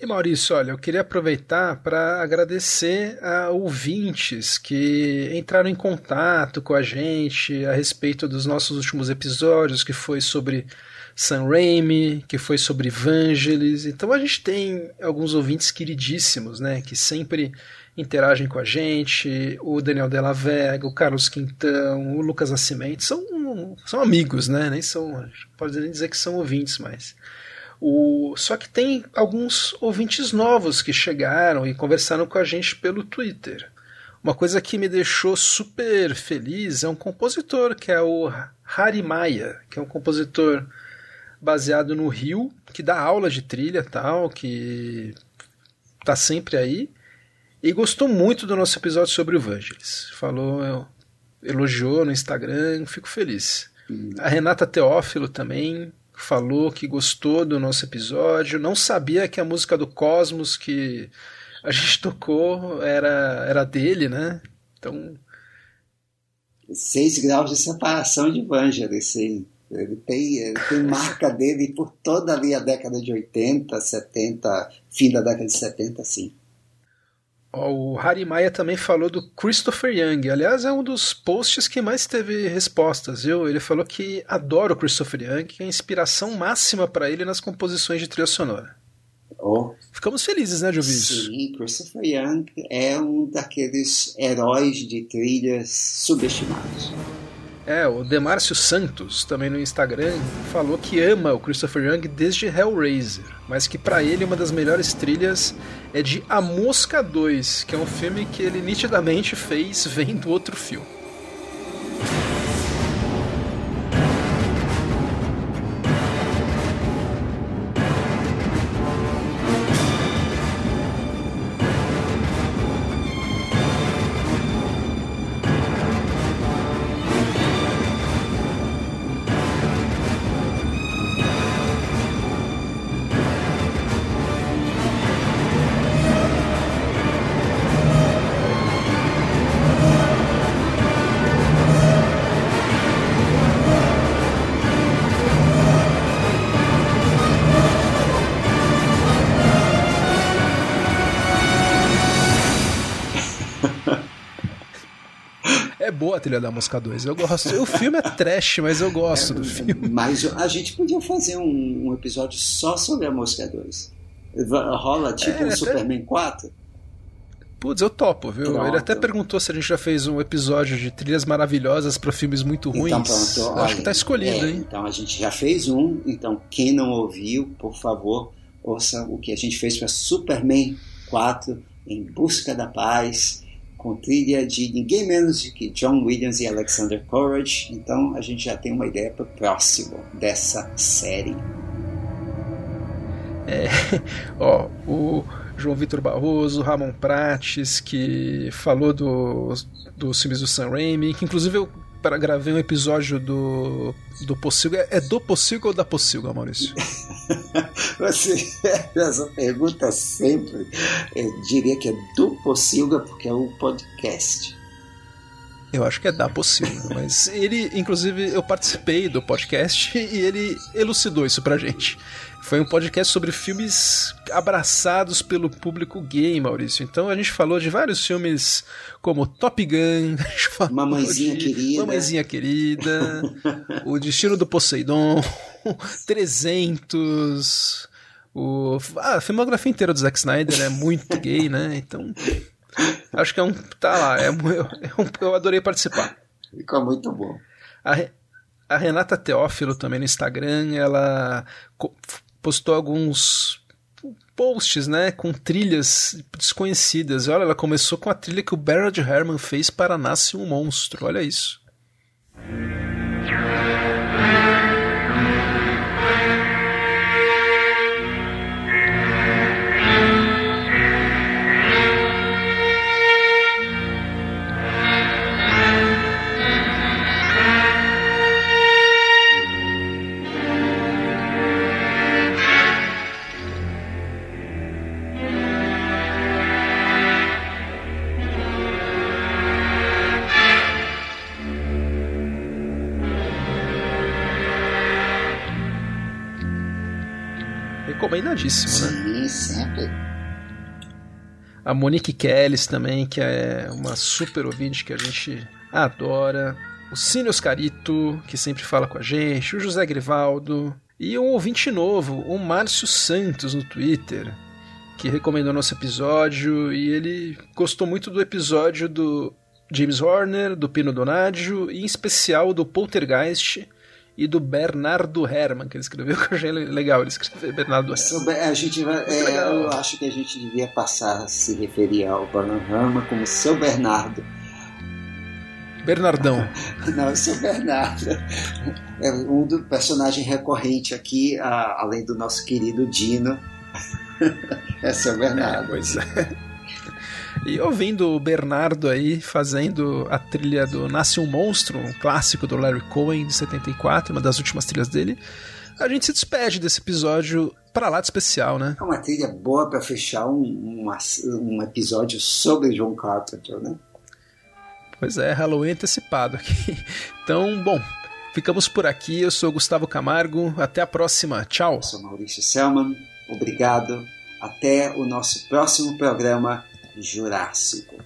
E Maurício, olha, eu queria aproveitar para agradecer a ouvintes que entraram em contato com a gente a respeito dos nossos últimos episódios, que foi sobre Sam Raimi, que foi sobre Vangelis. Então a gente tem alguns ouvintes queridíssimos, né, que sempre interagem com a gente, o Daniel Della Vega, o Carlos Quintão, o Lucas Nascimento, são, são amigos, né, nem são, pode nem dizer que são ouvintes, mas o, só que tem alguns ouvintes novos que chegaram e conversaram com a gente pelo Twitter. Uma coisa que me deixou super feliz é um compositor que é o Hari Maia, que é um compositor baseado no Rio, que dá aula de trilha tal, que tá sempre aí e gostou muito do nosso episódio sobre o Vangelis. Falou, elogiou no Instagram, fico feliz. Hum. A Renata Teófilo também falou que gostou do nosso episódio, não sabia que a música do Cosmos que a gente tocou era, era dele, né? Então. Seis graus de separação de Vangelis, sim. Ele tem, ele tem marca dele por toda ali a década de 80, 70, fim da década de 70, sim. O Harry Maia também falou do Christopher Young. Aliás, é um dos posts que mais teve respostas, viu? Ele falou que adora o Christopher Young, que é a inspiração máxima para ele nas composições de trilha sonora. Oh. Ficamos felizes, né, isso. Sim, Christopher Young é um daqueles heróis de trilhas subestimados. É, o Demárcio Santos, também no Instagram, falou que ama o Christopher Young desde Hellraiser, mas que para ele uma das melhores trilhas é de A Mosca 2, que é um filme que ele nitidamente fez vendo outro filme. Boa a trilha da Mosca 2. Eu gosto. O filme é trash, mas eu gosto é, do filme. Mas a gente podia fazer um, um, episódio só sobre a Mosca 2. Rola tipo é, um até... Superman 4? Putz, eu topo, viu? Pronto. Ele até perguntou se a gente já fez um episódio de trilhas maravilhosas para filmes muito então, ruins. Então, pronto. Olha, Acho que tá escolhido, é, hein? Então a gente já fez um. Então, quem não ouviu, por favor, ouça o que a gente fez para Superman 4 em busca da paz com trilha de ninguém menos do que John Williams e Alexander Courage. Então a gente já tem uma ideia para o próximo dessa série. É, ó, o João Vitor Barroso, Ramon Prates, que falou do, dos filmes do Sam Raimi, que inclusive eu para gravei um episódio do do Pocilga. É do Pocilga ou da Pocilga, Maurício? Você essa pergunta sempre. Eu diria que é do Pocilga porque é um podcast. Eu acho que é da Pocilga, mas ele, inclusive, eu participei do podcast e ele elucidou isso pra gente. Foi um podcast sobre filmes abraçados pelo público gay, Maurício. Então a gente falou de vários filmes como Top Gun, Mamãezinha Querida, Mamãezinha Querida, O Destino do Poseidon, 300, o ah, a filmografia inteira do Zack Snyder é muito gay, né? Então acho que é um tá lá, é, é um, eu adorei participar. Ficou muito bom. A, A Renata Teófilo também no Instagram, ela postou alguns posts, né, com trilhas desconhecidas. Olha, ela começou com a trilha que o Barrett Herman fez para Nasce um Monstro. Olha isso. Recomendadíssimo, né? Sim, sempre. A Monique Kellis também, que é uma super ouvinte que a gente adora. O Cine Oscarito, que sempre fala com a gente. O José Grivaldo. E um ouvinte novo, o Márcio Santos, no Twitter, que recomendou nosso episódio. E ele gostou muito do episódio do James Horner, do Pino Donaggio, e em especial do Poltergeist e do Bernardo Herrmann, que ele escreveu, que eu achei legal ele escrever Bernardo Herrmann. A gente vai, é, eu acho que a gente devia passar a se referir ao Bernardo como seu Bernardo. Bernardão. Não, seu Bernardo. É um do personagem recorrente aqui, a, além do nosso querido Dino. é seu Bernardo. É, pois é. E ouvindo o Bernardo aí fazendo a trilha do Nasce um Monstro, um clássico do Larry Cohen de 74, uma das últimas trilhas dele, a gente se despede desse episódio para lá de especial, né? É uma trilha boa para fechar um, um, um episódio sobre John Carpenter, né? Pois é, Halloween antecipado aqui. Então, bom, ficamos por aqui. Eu sou Gustavo Camargo. Até a próxima. Tchau. Eu sou Maurício Selman. Obrigado. Até o nosso próximo programa Jurássico.